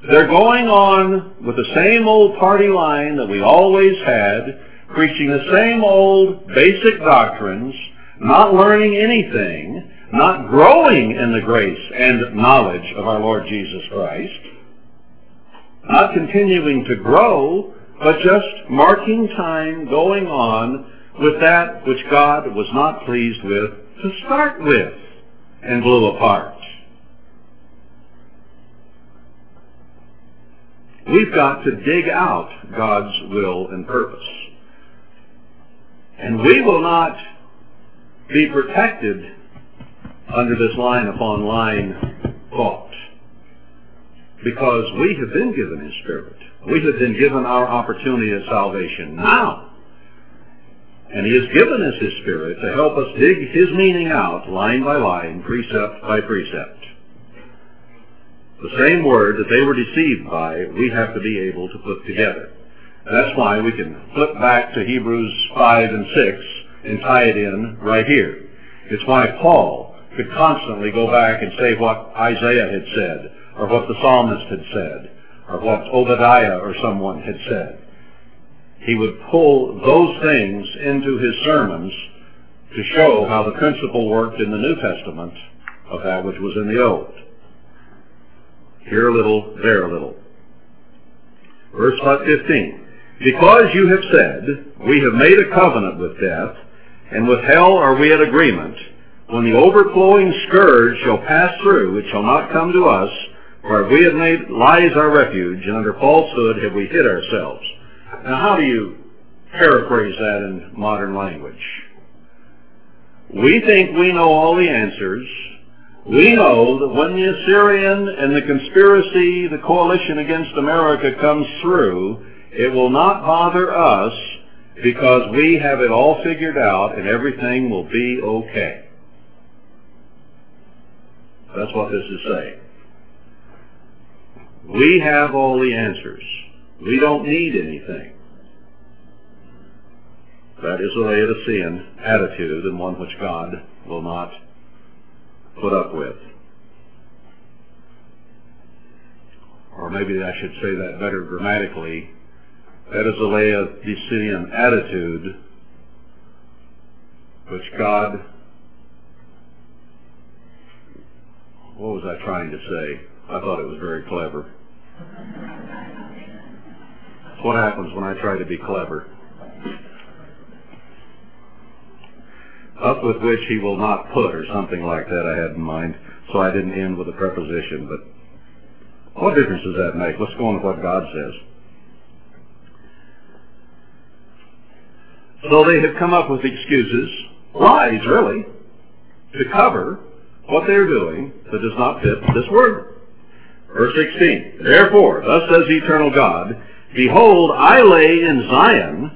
They're going on with the same old party line that we always had, preaching the same old basic doctrines, not learning anything, not growing in the grace and knowledge of our Lord Jesus Christ, not continuing to grow, but just marking time, going on with that which God was not pleased with to start with and blew apart. We've got to dig out God's will and purpose. And we will not be protected under this line upon line thought. Because we have been given His Spirit. We have been given our opportunity of salvation now. And He has given us His Spirit to help us dig His meaning out line by line, precept by precept. The same word that they were deceived by, we have to be able to put together. That's why we can flip back to Hebrews 5 and 6 and tie it in right here. It's why Paul could constantly go back and say what Isaiah had said, or what the psalmist had said, or what Obadiah or someone had said. He would pull those things into his sermons to show how the principle worked in the New Testament of that which was in the Old. Here a little, there a little. Verse 15. Because you have said, We have made a covenant with death, and with hell are we at agreement, when the overflowing scourge shall pass through, it shall not come to us, for we have made lies our refuge, and under falsehood have we hid ourselves. Now how do you paraphrase that in modern language? We think we know all the answers, we know that when the Assyrian and the conspiracy, the coalition against America comes through, it will not bother us because we have it all figured out and everything will be okay. That's what this is saying. We have all the answers. We don't need anything. That is a Laodicean attitude and one which God will not put up with. Or maybe I should say that better grammatically. That is a Laodicean attitude which God, what was I trying to say? I thought it was very clever. What happens when I try to be clever. up with which he will not put, or something like that I had in mind, so I didn't end with a preposition, but what difference does that make? Let's go on with what God says. So they have come up with excuses, lies really, to cover what they're doing that does not fit this word. Verse 16, Therefore, thus says the eternal God, Behold, I lay in Zion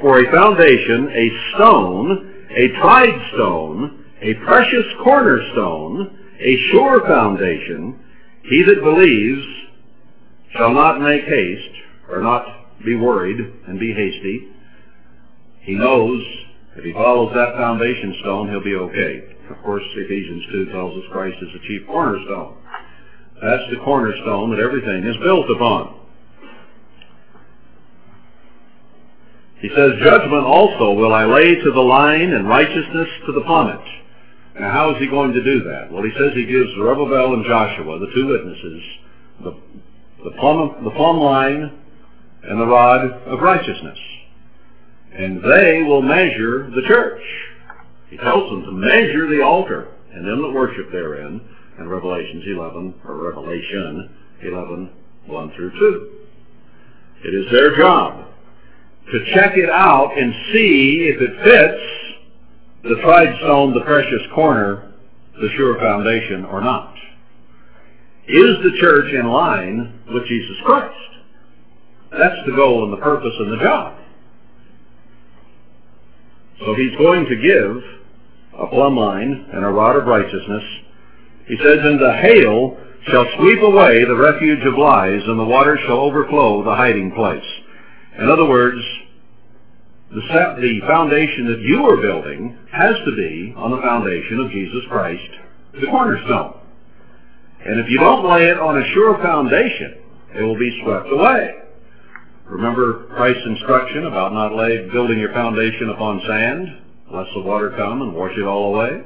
for a foundation, a stone, a tried stone, a precious cornerstone, a sure foundation. He that believes shall not make haste, or not be worried and be hasty. He knows if he follows that foundation stone, he'll be okay. Of course, Ephesians 2 tells us Christ is the chief cornerstone. That's the cornerstone that everything is built upon. He says, Judgment also will I lay to the line and righteousness to the plummet. Now how is he going to do that? Well, he says he gives Zerubbabel and Joshua, the two witnesses, the, the, plumb, the plumb line and the rod of righteousness. And they will measure the church. He tells them to measure the altar and them that worship therein in Revelations 11, or Revelation 11, 1 through 2. It is their job to check it out and see if it fits the tried stone, the precious corner, the sure foundation, or not. Is the church in line with Jesus Christ? That's the goal and the purpose and the job. So he's going to give a plumb line and a rod of righteousness. He says, And the hail shall sweep away the refuge of lies, and the waters shall overflow the hiding place. In other words, the, foundation that you are building has to be on the foundation of Jesus Christ, the cornerstone. And if you don't lay it on a sure foundation, it will be swept away. Remember Christ's instruction about not lay, building your foundation upon sand, lest the water come and wash it all away?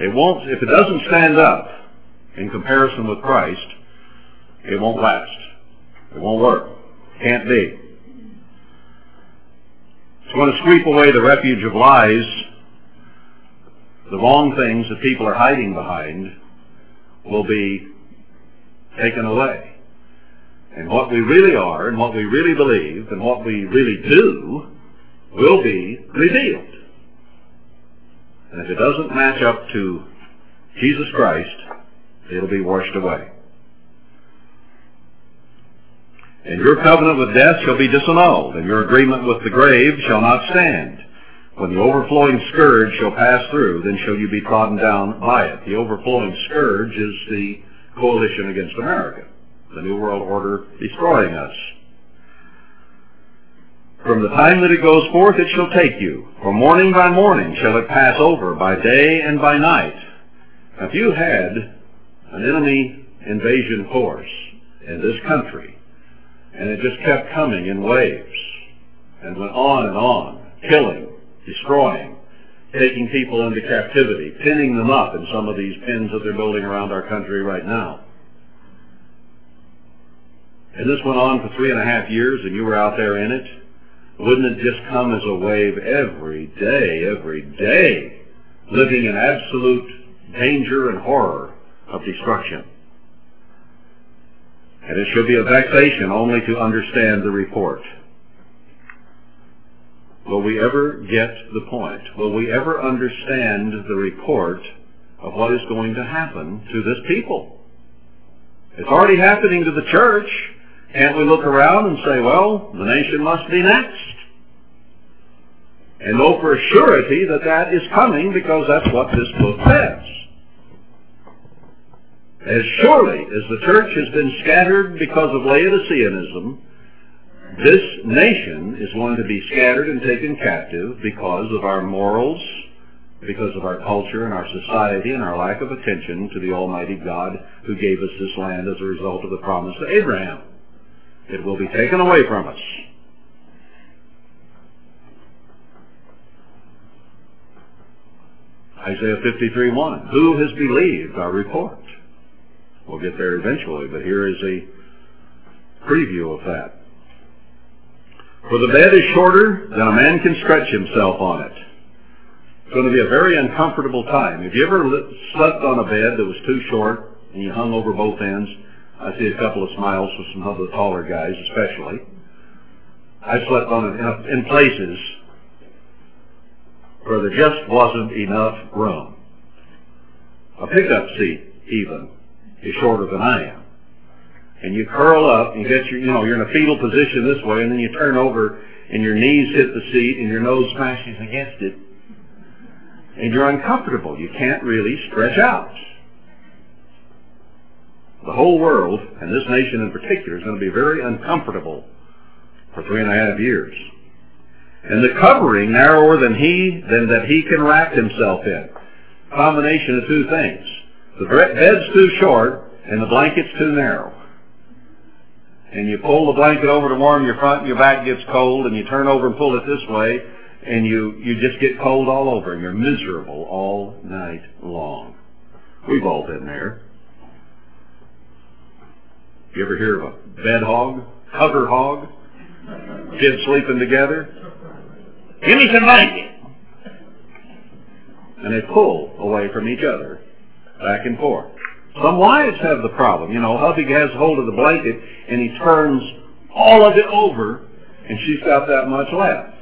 It won't, if it doesn't stand up in comparison with Christ, it won't last. It won't work. Can't be. It's going to sweep away the refuge of lies, the wrong things that people are hiding behind will be taken away. And what we really are and what we really believe and what we really do will be revealed. And if it doesn't match up to Jesus Christ, it'll be washed away. And your covenant with death shall be disannulled, and your agreement with the grave shall not stand. When the overflowing scourge shall pass through, then shall you be trodden down by it. The overflowing scourge is the coalition against America, the New World Order destroying us. From the time that it goes forth it shall take you, for morning by morning shall it pass over, by day and by night. If you had an enemy invasion force in this country, and it just kept coming in waves, and went on and on, killing, destroying, taking people into captivity, pinning them up in some of these pins that they're building around our country right now. And this went on for three and a half years and you were out there in it. Wouldn't it just come as a wave every day, every day, living in absolute danger and horror of destruction? And it should be a vexation only to understand the report. Will we ever get the point? Will we ever understand the report of what is going to happen to this people? It's already happening to the church. Can't we look around and say, well, the nation must be next? And know for surety that that is coming because that's what this book says. As surely as the church has been scattered because of Laodiceanism, this nation is going to be scattered and taken captive because of our morals, because of our culture and our society and our lack of attention to the Almighty God who gave us this land as a result of the promise to Abraham. It will be taken away from us. Isaiah 53:1. Who has believed our report? We'll get there eventually, but here is a preview of that. For the bed is shorter than a man can stretch himself on it. It's going to be a very uncomfortable time. Have you ever slept on a bed that was too short and you hung over both ends? I see a couple of smiles with some of the taller guys especially. I slept on it in places where there just wasn't enough room. A pickup seat, even, is shorter than I am and you curl up and you get your, you know, you're in a fetal position this way, and then you turn over and your knees hit the seat and your nose smashes against it, and you're uncomfortable. You can't really stretch out. The whole world, and this nation in particular, is going to be very uncomfortable for three and a half years. And the covering narrower than he than that he can wrap himself in. Combination of two things. The bed's too short and the blanket's too narrow. and you pull the blanket over to warm your front and your back gets cold and you turn over and pull it this way and you, you just get cold all over and you're miserable all night long. We've all been there. You ever hear of a bed hog? Hover hog? Kids sleeping together? Give me some blanket! And they pull away from each other, back and forth. Some wives have the problem. You know, hubby has hold of the blanket and he turns all of it over and she's got that much left.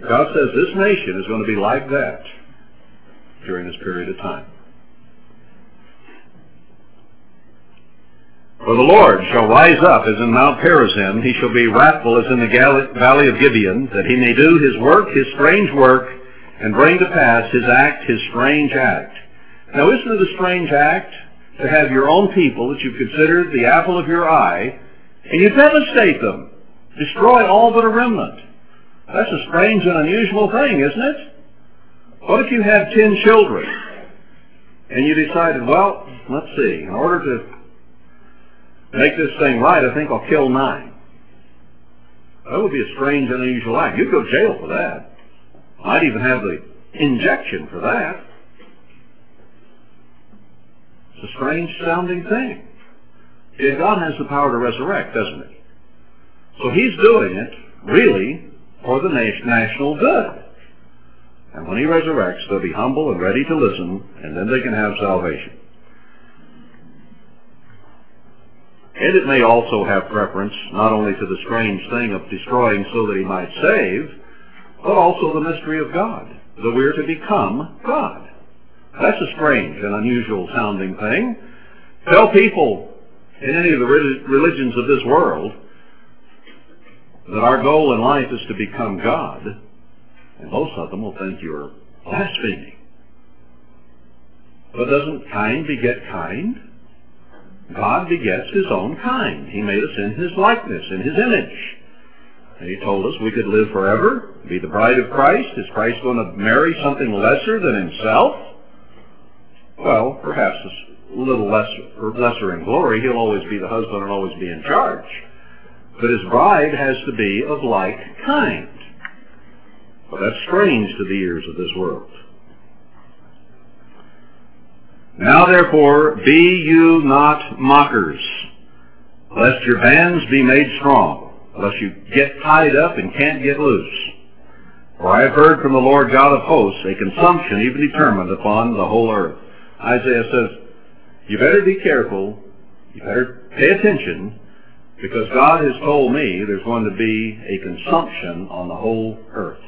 God says this nation is going to be like that during this period of time. For the Lord shall rise up as in Mount Perazim. He shall be wrathful as in the valley of Gibeon, that he may do his work, his strange work, and bring to pass his act, his strange act. Now isn't it a strange act to have your own people that you consider the apple of your eye, and you devastate them, destroy all but a remnant? That's a strange and unusual thing, isn't it? What if you had ten children, and you decided, well, let's see, in order to make this thing right, I think I'll kill nine. That would be a strange and unusual act. You'd go to jail for that. I'd even have the injection for that. It's a strange sounding thing. God has the power to resurrect, doesn't he? So he's doing it, really, for the national good. And when he resurrects, they'll be humble and ready to listen, and then they can have salvation. And it may also have preference not only to the strange thing of destroying so that he might save, but also the mystery of God, that we're to become God. That's a strange and unusual sounding thing. Tell people in any of the religions of this world that our goal in life is to become God, and most of them will think you're blaspheming. But doesn't kind beget kind? God begets his own kind. He made us in his likeness, in his image. And he told us we could live forever, be the bride of Christ. Is Christ going to marry something lesser than himself? Well, perhaps a little less, lesser in glory. He'll always be the husband and always be in charge. But his bride has to be of like kind. Well, that's strange to the ears of this world. Now therefore, be you not mockers, lest your bands be made strong, lest you get tied up and can't get loose. For I have heard from the Lord God of hosts a consumption even determined upon the whole earth. Isaiah says, you better be careful, you better pay attention, because God has told me there's going to be a consumption on the whole earth.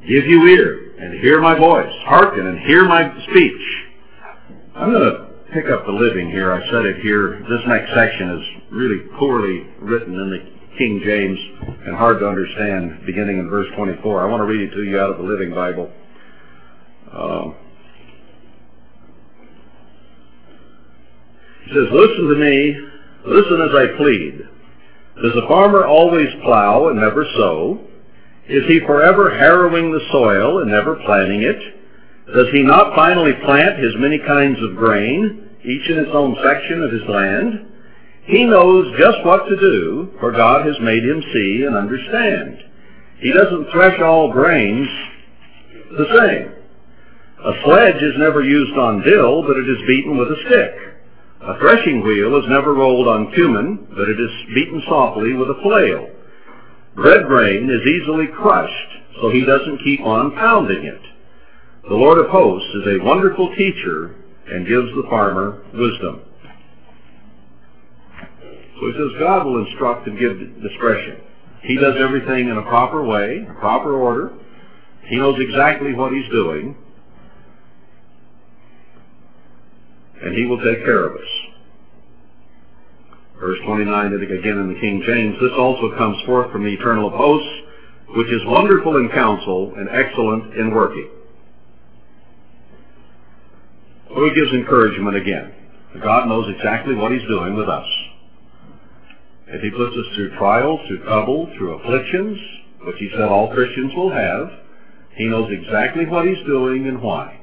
Give you ear and hear my voice. Hearken and hear my speech. I'm going to pick up the living here. I said it here. This next section is really poorly written in the King James and hard to understand beginning in verse 24. I want to read it to you out of the Living Bible. Uh, he says, listen to me, listen as I plead. Does a farmer always plow and never sow? Is he forever harrowing the soil and never planting it? Does he not finally plant his many kinds of grain, each in its own section of his land? He knows just what to do, for God has made him see and understand. He doesn't thresh all grains the same. A sledge is never used on dill, but it is beaten with a stick. A threshing wheel is never rolled on cumin, but it is beaten softly with a flail. Bread grain is easily crushed, so he doesn't keep on pounding it. The Lord of hosts is a wonderful teacher and gives the farmer wisdom. So he says God will instruct and give discretion. He does everything in a proper way, a proper order. He knows exactly what he's doing. And he will take care of us. Verse 29, again in the King James, this also comes forth from the eternal of hosts, which is wonderful in counsel and excellent in working. So he gives encouragement again. God knows exactly what he's doing with us. If he puts us through trials, through trouble, through afflictions, which he said all Christians will have, he knows exactly what he's doing and why.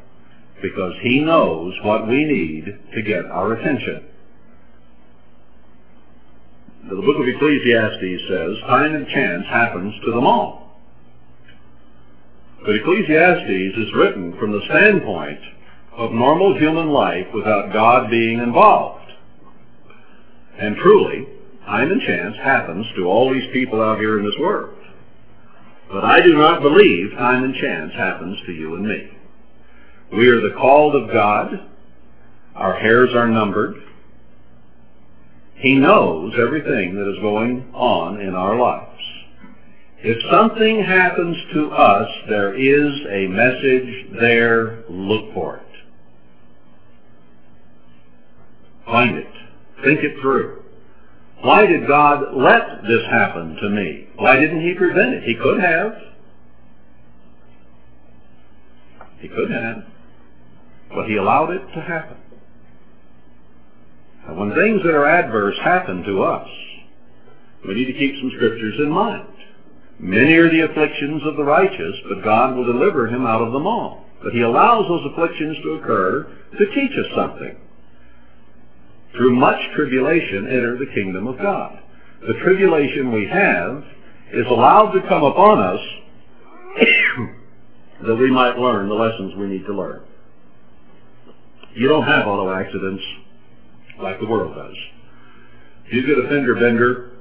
Because he knows what we need to get our attention. The book of Ecclesiastes says, time and chance happens to them all. But Ecclesiastes is written from the standpoint of normal human life without God being involved. And truly, time and chance happens to all these people out here in this world. But I do not believe time and chance happens to you and me. We are the called of God. Our hairs are numbered. He knows everything that is going on in our lives. If something happens to us, there is a message there. Look for it. Find it. Think it through. Why did God let this happen to me? Why didn't he prevent it? He could have. He could have. But he allowed it to happen. When things that are adverse happen to us, we need to keep some scriptures in mind. Many are the afflictions of the righteous, but God will deliver him out of them all. But he allows those afflictions to occur to teach us something. Through much tribulation enter the kingdom of God. The tribulation we have is allowed to come upon us that we might learn the lessons we need to learn. You don't have auto accidents like the world does. If you get a fender bender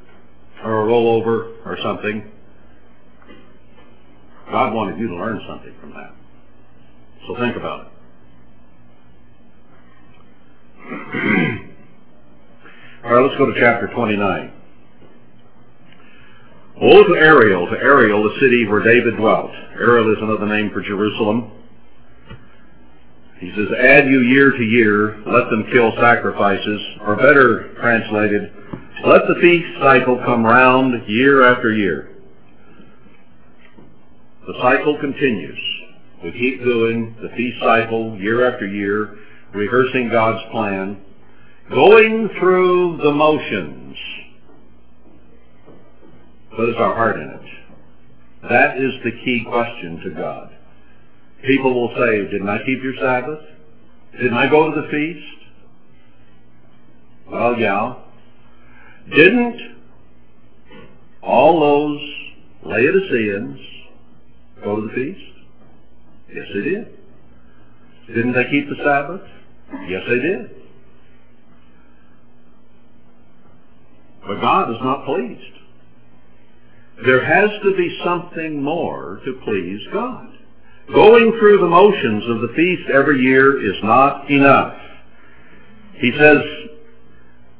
or a rollover or something, God wanted you to learn something from that. So think about it. All right, let's go to chapter 29. Woe to Ariel, to Ariel, the city where David dwelt. Ariel is another name for Jerusalem. He says, add you year to year, let them kill sacrifices, or better translated, let the feast cycle come round year after year. The cycle continues. We keep doing the feast cycle year after year, rehearsing God's plan, going through the motions. But is our heart in it? That is the key question to God. People will say, didn't I keep your Sabbath? Didn't I go to the feast? Well, yeah. Didn't all those Laodiceans go to the feast? Yes, they did. Didn't they keep the Sabbath? Yes, they did. But God is not pleased. There has to be something more to please God. Going through the motions of the feast every year is not enough. He says,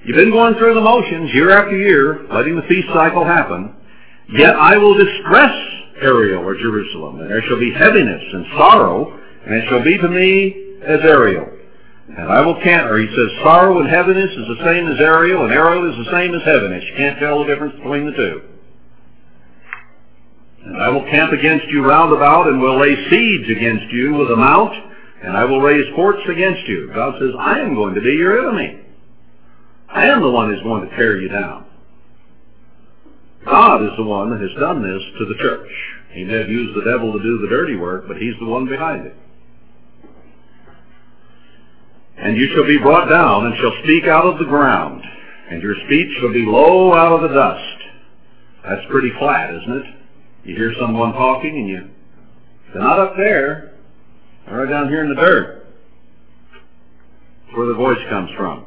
you've been going through the motions year after year, letting the feast cycle happen, yet I will distress Ariel or Jerusalem, and there shall be heaviness and sorrow, and it shall be to me as Ariel. And I will can't, or he says, sorrow and heaviness is the same as Ariel, and Ariel is the same as heaviness. You can't tell the difference between the two. And I will camp against you round about, and will lay siege against you with a mount, and I will raise forts against you. God says, I am going to be your enemy. I am the one who's going to tear you down. God is the one that has done this to the church. He may have used the devil to do the dirty work, but he's the one behind it. And you shall be brought down and shall speak out of the ground, and your speech shall be low out of the dust. That's pretty flat, isn't it? You hear someone talking and you, they're not up there. They're right down here in the dirt. That's where the voice comes from.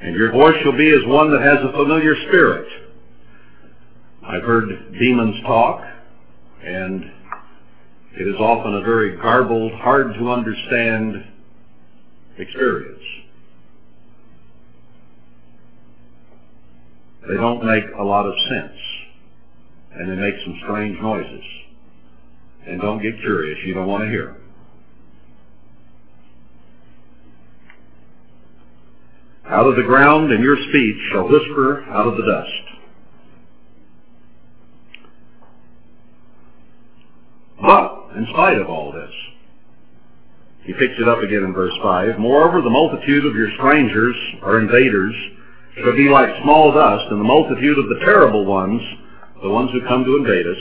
And your voice shall be as one that has a familiar spirit. I've heard demons talk, and it is often a very garbled, hard to understand experience. They don't make a lot of sense. And they make some strange noises. And don't get curious. You don't want to hear them. Out of the ground and your speech shall whisper out of the dust. But, in spite of all this, he picks it up again in verse 5. Moreover, the multitude of your strangers or invaders shall be like small dust, and the multitude of the terrible ones, the ones who come to invade us,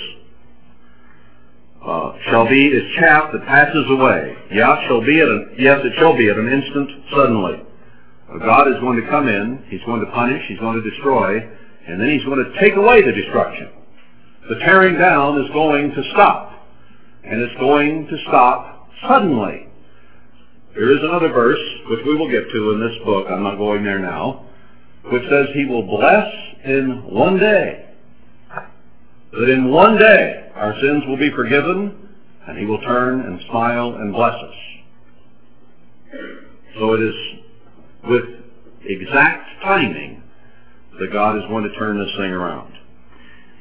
uh, shall be as chaff that passes away. Yeah, shall be at a, yes, it shall be at an instant suddenly. God is going to come in. He's going to punish. He's going to destroy. And then he's going to take away the destruction. The tearing down is going to stop. And it's going to stop suddenly. There is another verse, which we will get to in this book, I'm not going there now, which says he will bless in one day. That in one day our sins will be forgiven, and he will turn and smile and bless us. So it is with exact timing that God is going to turn this thing around.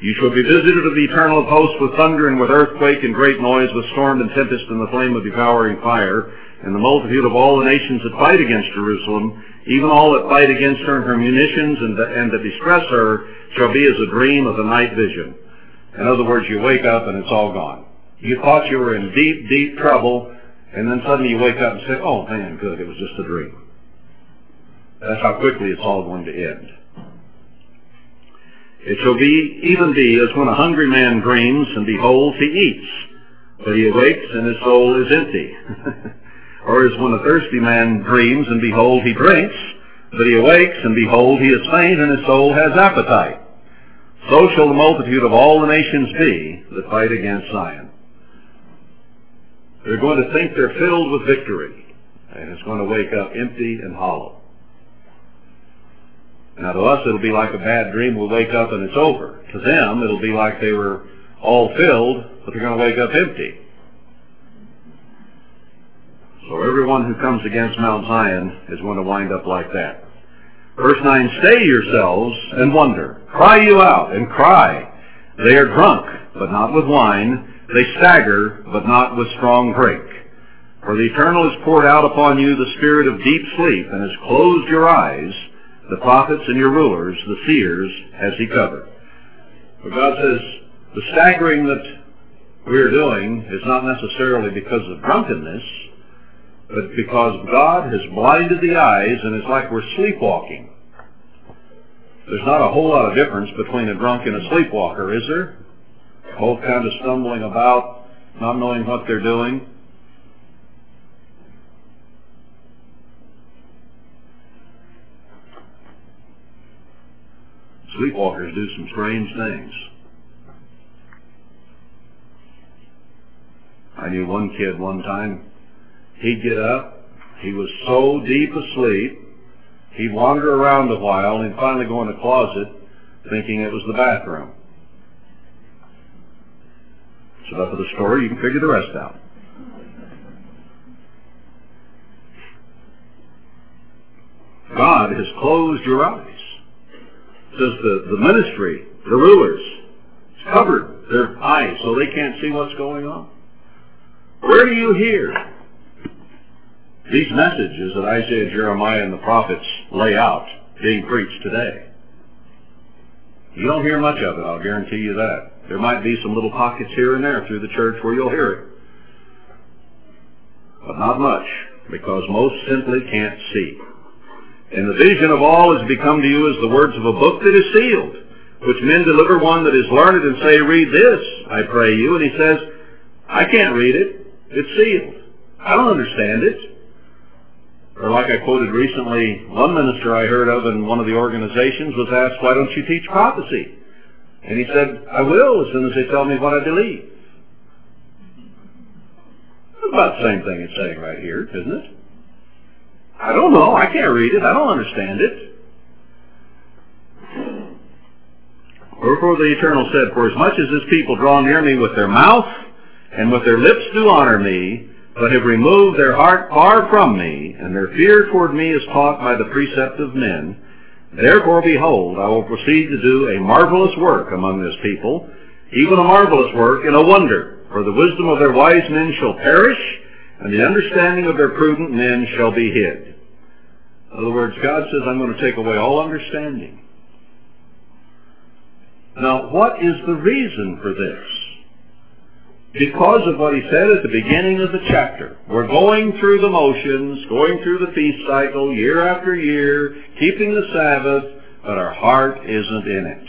You shall be visited of the eternal host with thunder and with earthquake and great noise, with storm and tempest and the flame of devouring fire, and the multitude of all the nations that fight against Jerusalem, even all that fight against her and her munitions and, and that distress her, shall be as a dream of a night vision. In other words, you wake up and it's all gone. You thought you were in deep, deep trouble, and then suddenly you wake up and say, oh man, good, it was just a dream. That's how quickly it's all going to end. It shall be, even be, as when a hungry man dreams, and behold, he eats, but he awakes and his soul is empty. or as when a thirsty man dreams, and behold, he drinks, but he awakes, and behold, he is faint, and his soul has appetite. So shall the multitude of all the nations be that fight against Zion. They're going to think they're filled with victory, and it's going to wake up empty and hollow. Now to us it'll be like a bad dream. We'll wake up and it's over. To them it'll be like they were all filled, but they're going to wake up empty. So everyone who comes against Mount Zion is going to wind up like that. Verse 9, Stay yourselves and wonder. Cry you out and cry. They are drunk, but not with wine. They stagger, but not with strong drink. For the Eternal has poured out upon you the spirit of deep sleep and has closed your eyes. The prophets and your rulers, the seers, has he covered. For God says, the staggering that we're doing is not necessarily because of drunkenness, but because God has blinded the eyes and it's like we're sleepwalking. There's not a whole lot of difference between a drunk and a sleepwalker, is there? Both kind of stumbling about, not knowing what they're doing. Sleepwalkers do some strange things. I knew one kid one time, he'd get up, he was so deep asleep, he'd wander around a while, and finally go in a closet thinking it was the bathroom. So enough of the story, you can figure the rest out. God has closed your eyes. Says the, the ministry, the rulers, covered their eyes so they can't see what's going on. Where do you hear these messages that Isaiah, Jeremiah, and the prophets lay out being preached today? You don't hear much of it, I'll guarantee you that. There might be some little pockets here and there through the church where you'll hear it. But not much, because most simply can't see. And the vision of all has become to you as the words of a book that is sealed, which men deliver one that is learned and say, read this, I pray you. And he says, I can't read it. It's sealed. I don't understand it. Or like I quoted recently, one minister I heard of in one of the organizations was asked, why don't you teach prophecy? And he said, I will as soon as they tell me what I believe. About the same thing it's saying right here, isn't it? I don't know. I can't read it. I don't understand it. Wherefore the Eternal said, For as much as this people draw near me with their mouth, and with their lips do honor me, but have removed their heart far from me, and their fear toward me is taught by the precept of men, Therefore, behold, I will proceed to do a marvelous work among this people, even a marvelous work and a wonder. For the wisdom of their wise men shall perish, and the understanding of their prudent men shall be hid. In other words, God says, I'm going to take away all understanding. Now, what is the reason for this? Because of what he said at the beginning of the chapter. We're going through the motions, going through the feast cycle year after year, keeping the Sabbath, but our heart isn't in it.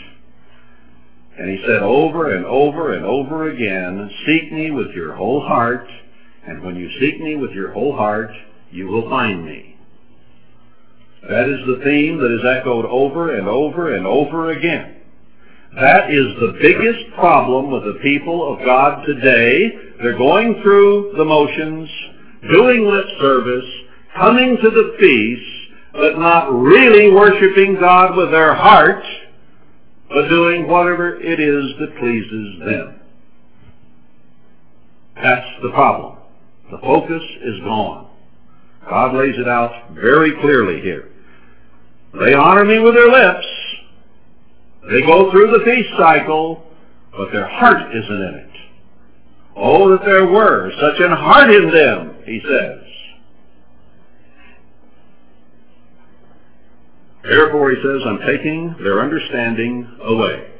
And he said over and over and over again, seek me with your whole heart, and when you seek me with your whole heart, you will find me. That is the theme that is echoed over and over and over again. That is the biggest problem with the people of God today. They're going through the motions, doing lip service, coming to the feast, but not really worshiping God with their heart, but doing whatever it is that pleases them. That's the problem. The focus is gone. God lays it out very clearly here. They honor me with their lips. They go through the feast cycle, but their heart isn't in it. Oh, that there were such an heart in them, he says. Therefore, he says, I'm taking their understanding away.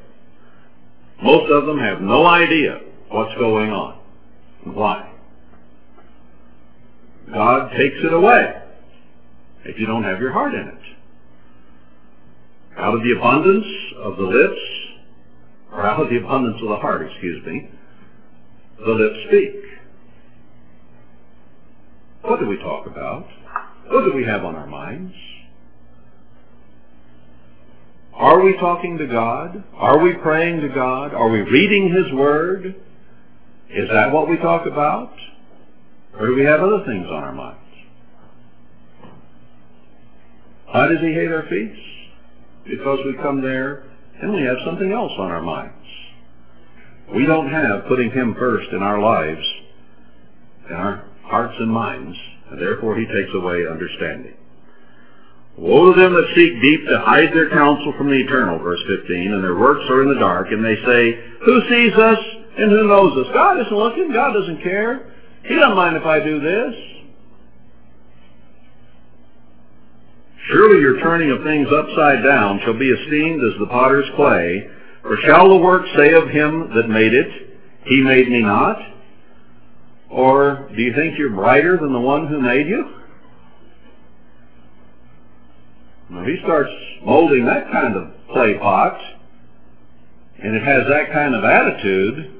Most of them have no idea what's going on why. God takes it away if you don't have your heart in it. Out of the abundance of the lips, or out of the abundance of the heart, excuse me, the lips speak. What do we talk about? What do we have on our minds? Are we talking to God? Are we praying to God? Are we reading His Word? Is that what we talk about? Or do we have other things on our minds? Why does He hate our feasts? Because we come there and we have something else on our minds. We don't have putting Him first in our lives, in our hearts and minds, and therefore He takes away understanding. Woe to them that seek deep to hide their counsel from the eternal, verse 15, and their works are in the dark, and they say, Who sees us and who knows us? God isn't looking. God doesn't care. He doesn't mind if I do this. Surely your turning of things upside down shall be esteemed as the potter's clay, for shall the work say of him that made it, He made me not? Or do you think you're brighter than the one who made you? Now he starts molding that kind of clay pot, and it has that kind of attitude,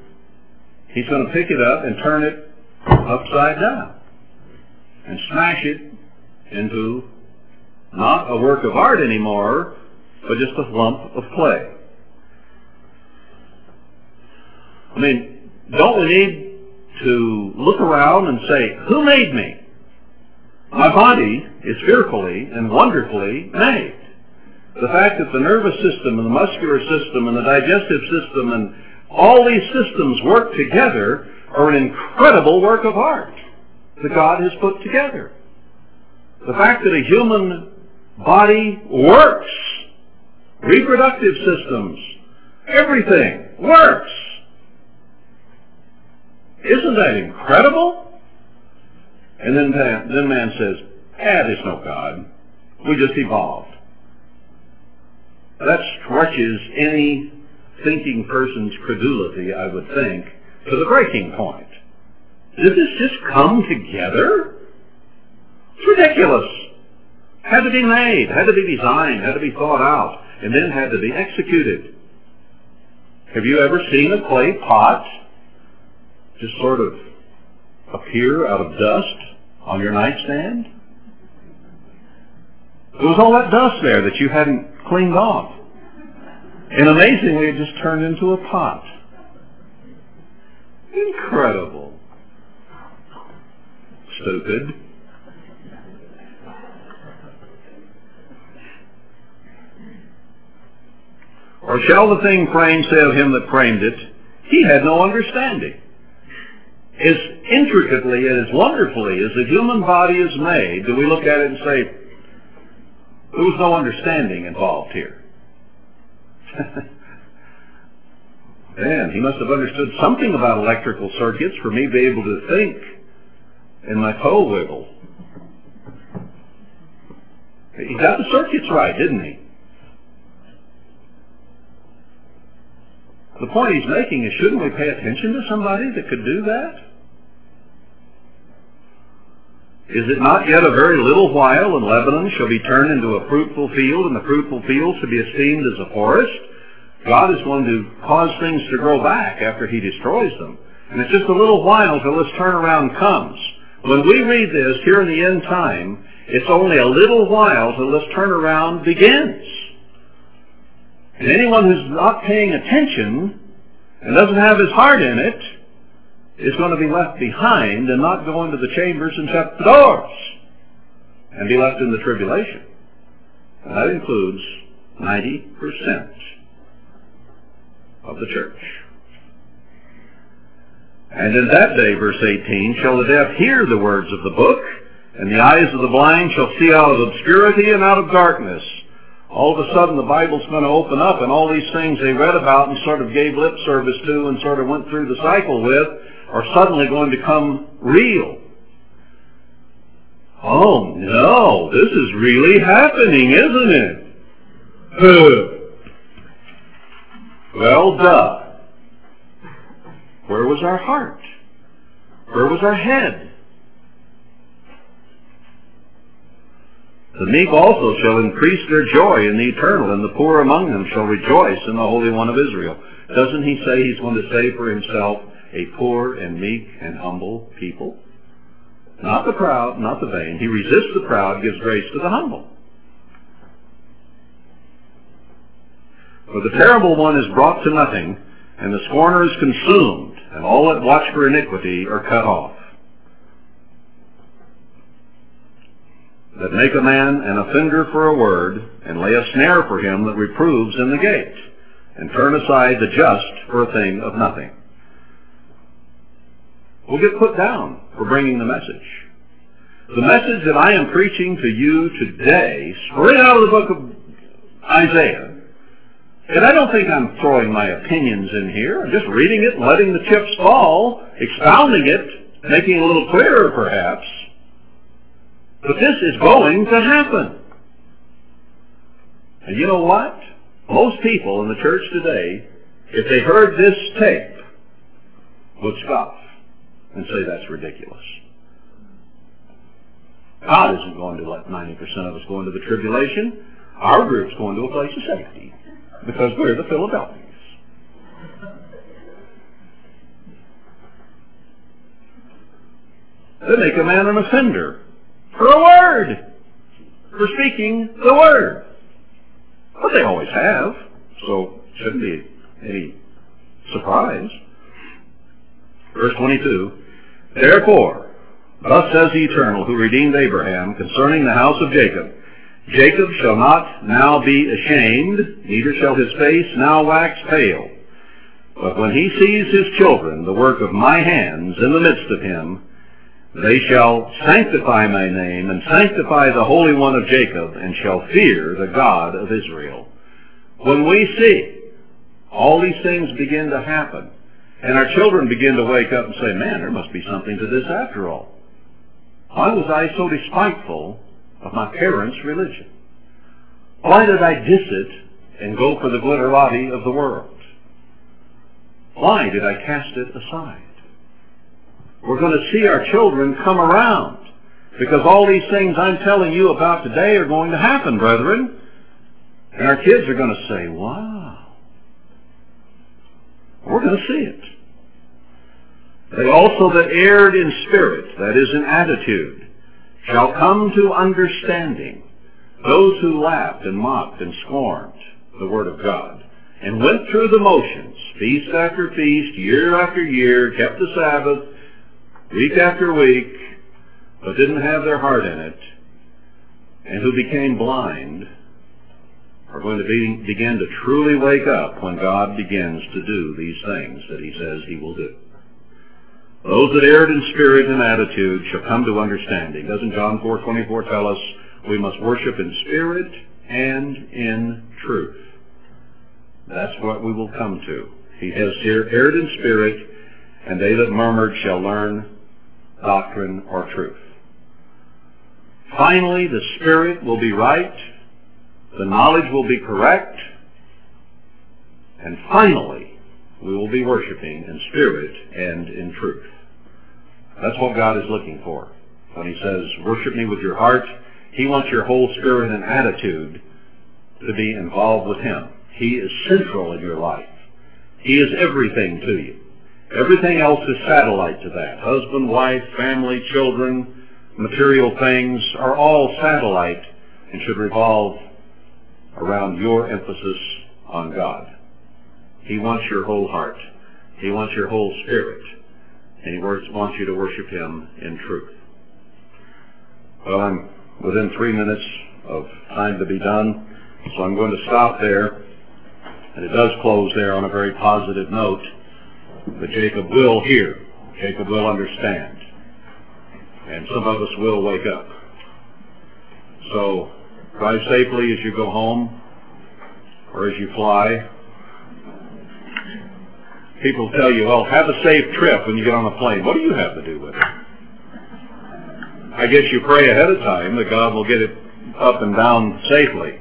he's going to pick it up and turn it upside down and smash it into not a work of art anymore, but just a lump of clay. I mean, don't we need to look around and say, who made me? My body is fearfully and wonderfully made. The fact that the nervous system and the muscular system and the digestive system and all these systems work together are an incredible work of art that God has put together. The fact that a human body works, reproductive systems, everything works. Isn't that incredible? And then, then man says, ah, there's no God. We just evolved. That stretches any thinking person's credulity, I would think, to the breaking point. Did this just come together? It's ridiculous. Had to be made, had to be designed, had to be thought out, and then had to be executed. Have you ever seen a clay pot just sort of appear out of dust on your nightstand? There was all that dust there that you hadn't cleaned off. And amazingly, it just turned into a pot. Incredible. Stupid. Or shall the thing framed say of him that framed it, he had no understanding? As intricately and as wonderfully as the human body is made, do we look at it and say, there was no understanding involved here? Man, he must have understood something about electrical circuits for me to be able to think in my toe wiggle. He got the circuits right, didn't he? The point he's making is shouldn't we pay attention to somebody that could do that? Is it not yet a very little while and Lebanon shall be turned into a fruitful field and the fruitful field shall be esteemed as a forest? God is going to cause things to grow back after he destroys them. And it's just a little while till this turnaround comes. When we read this here in the end time, It's only a little while till this turnaround begins. And anyone who's not paying attention and doesn't have his heart in it is going to be left behind and not go into the chambers and shut the doors and be left in the tribulation. And that includes 90% of the church. And in that day, verse 18, shall the deaf hear the words of the book, and the eyes of the blind shall see out of obscurity and out of darkness. All of a sudden the Bible's going to open up and all these things they read about and sort of gave lip service to and sort of went through the cycle with are suddenly going to come real. Oh no, this is really happening, isn't it? well, duh. Where was our heart? Where was our head? The meek also shall increase their joy in the eternal, and the poor among them shall rejoice in the Holy One of Israel. Doesn't he say he's going to save for himself a poor and meek and humble people? Not the proud, not the vain. He resists the proud, gives grace to the humble. For the terrible one is brought to nothing, and the scorner is consumed, and all that watch for iniquity are cut off. That make a man an offender for a word, and lay a snare for him that reproves in the gate, and turn aside the just for a thing of nothing. Will get put down for bringing the message. The message that I am preaching to you today, straight out of the book of Isaiah, and I don't think I'm throwing my opinions in here. I'm just reading it and letting the chips fall, expounding it, making it a little clearer perhaps. But this is going to happen. And you know what? Most people in the church today, if they heard this tape, would scoff and say that's ridiculous. God isn't going to let 90% of us go into the tribulation. Our group's going to a place of safety because we're the Philadelphians. They make a man an offender for a word, for speaking the word. But they always have, so shouldn't be any surprise. Verse 22, Therefore, thus says the Eternal, who redeemed Abraham, concerning the house of Jacob, Jacob shall not now be ashamed, neither shall his face now wax pale. But when he sees his children, the work of my hands, in the midst of him, they shall sanctify my name, and sanctify the Holy One of Jacob, and shall fear the God of Israel. When we see all these things begin to happen, and our children begin to wake up and say, man, there must be something to this after all. Why was I so despiteful of my parents' religion? Why did I diss it and go for the glitterati of the world? Why did I cast it aside? We're going to see our children come around because all these things I'm telling you about today are going to happen, brethren. And our kids are going to say, wow. We're going to see it. They also that erred in spirit, that is in attitude, shall come to understanding. Those who laughed and mocked and scorned the word of God and went through the motions, feast after feast, year after year, kept the Sabbath, week after week, but didn't have their heart in it, and who became blind, are going to be, begin to truly wake up when God begins to do these things that he says he will do. Those that erred in spirit and attitude shall come to understanding. Doesn't John 4.24 tell us we must worship in spirit and in truth? That's what we will come to. He has here erred in spirit, and they that murmured shall learn doctrine or truth. Finally, the spirit will be right, the knowledge will be correct, and finally, we will be worshiping in spirit and in truth. That's what God is looking for. When he says, worship me with your heart, he wants your whole spirit and attitude to be involved with him. He is central in your life. He is everything to you. Everything else is satellite to that. Husband, wife, family, children, material things are all satellite and should revolve around your emphasis on God. He wants your whole heart. He wants your whole spirit. And he wants you to worship him in truth. Well, I'm within three minutes of time to be done, so I'm going to stop there. And it does close there on a very positive note. But Jacob will hear. Jacob will understand. And some of us will wake up. So drive safely as you go home or as you fly. People tell you, well, have a safe trip when you get on a plane. What do you have to do with it? I guess you pray ahead of time that God will get it up and down safely.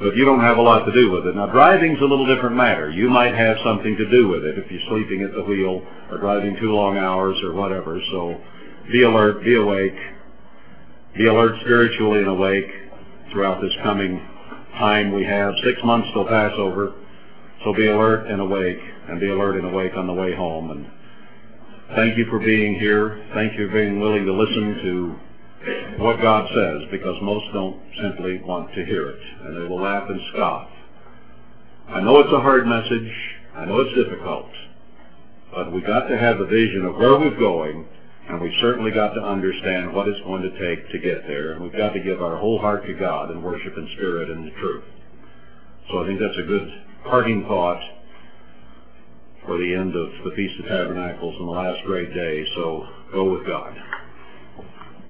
But you don't have a lot to do with it. Now, driving's a little different matter. You might have something to do with it if you're sleeping at the wheel or driving too long hours or whatever. So be alert, be awake, be alert spiritually and awake throughout this coming time we have. Six months till Passover. So be alert and awake, and be alert and awake on the way home. And thank you for being here. Thank you for being willing to listen to what God says, because most don't simply want to hear it, and they will laugh and scoff. I know it's a hard message. I know it's difficult. But we've got to have a vision of where we're going, and we've certainly got to understand what it's going to take to get there. And we've got to give our whole heart to God and worship in spirit and in truth. So I think that's a good parting thought for the end of the Feast of Tabernacles and the last great day. So go with God.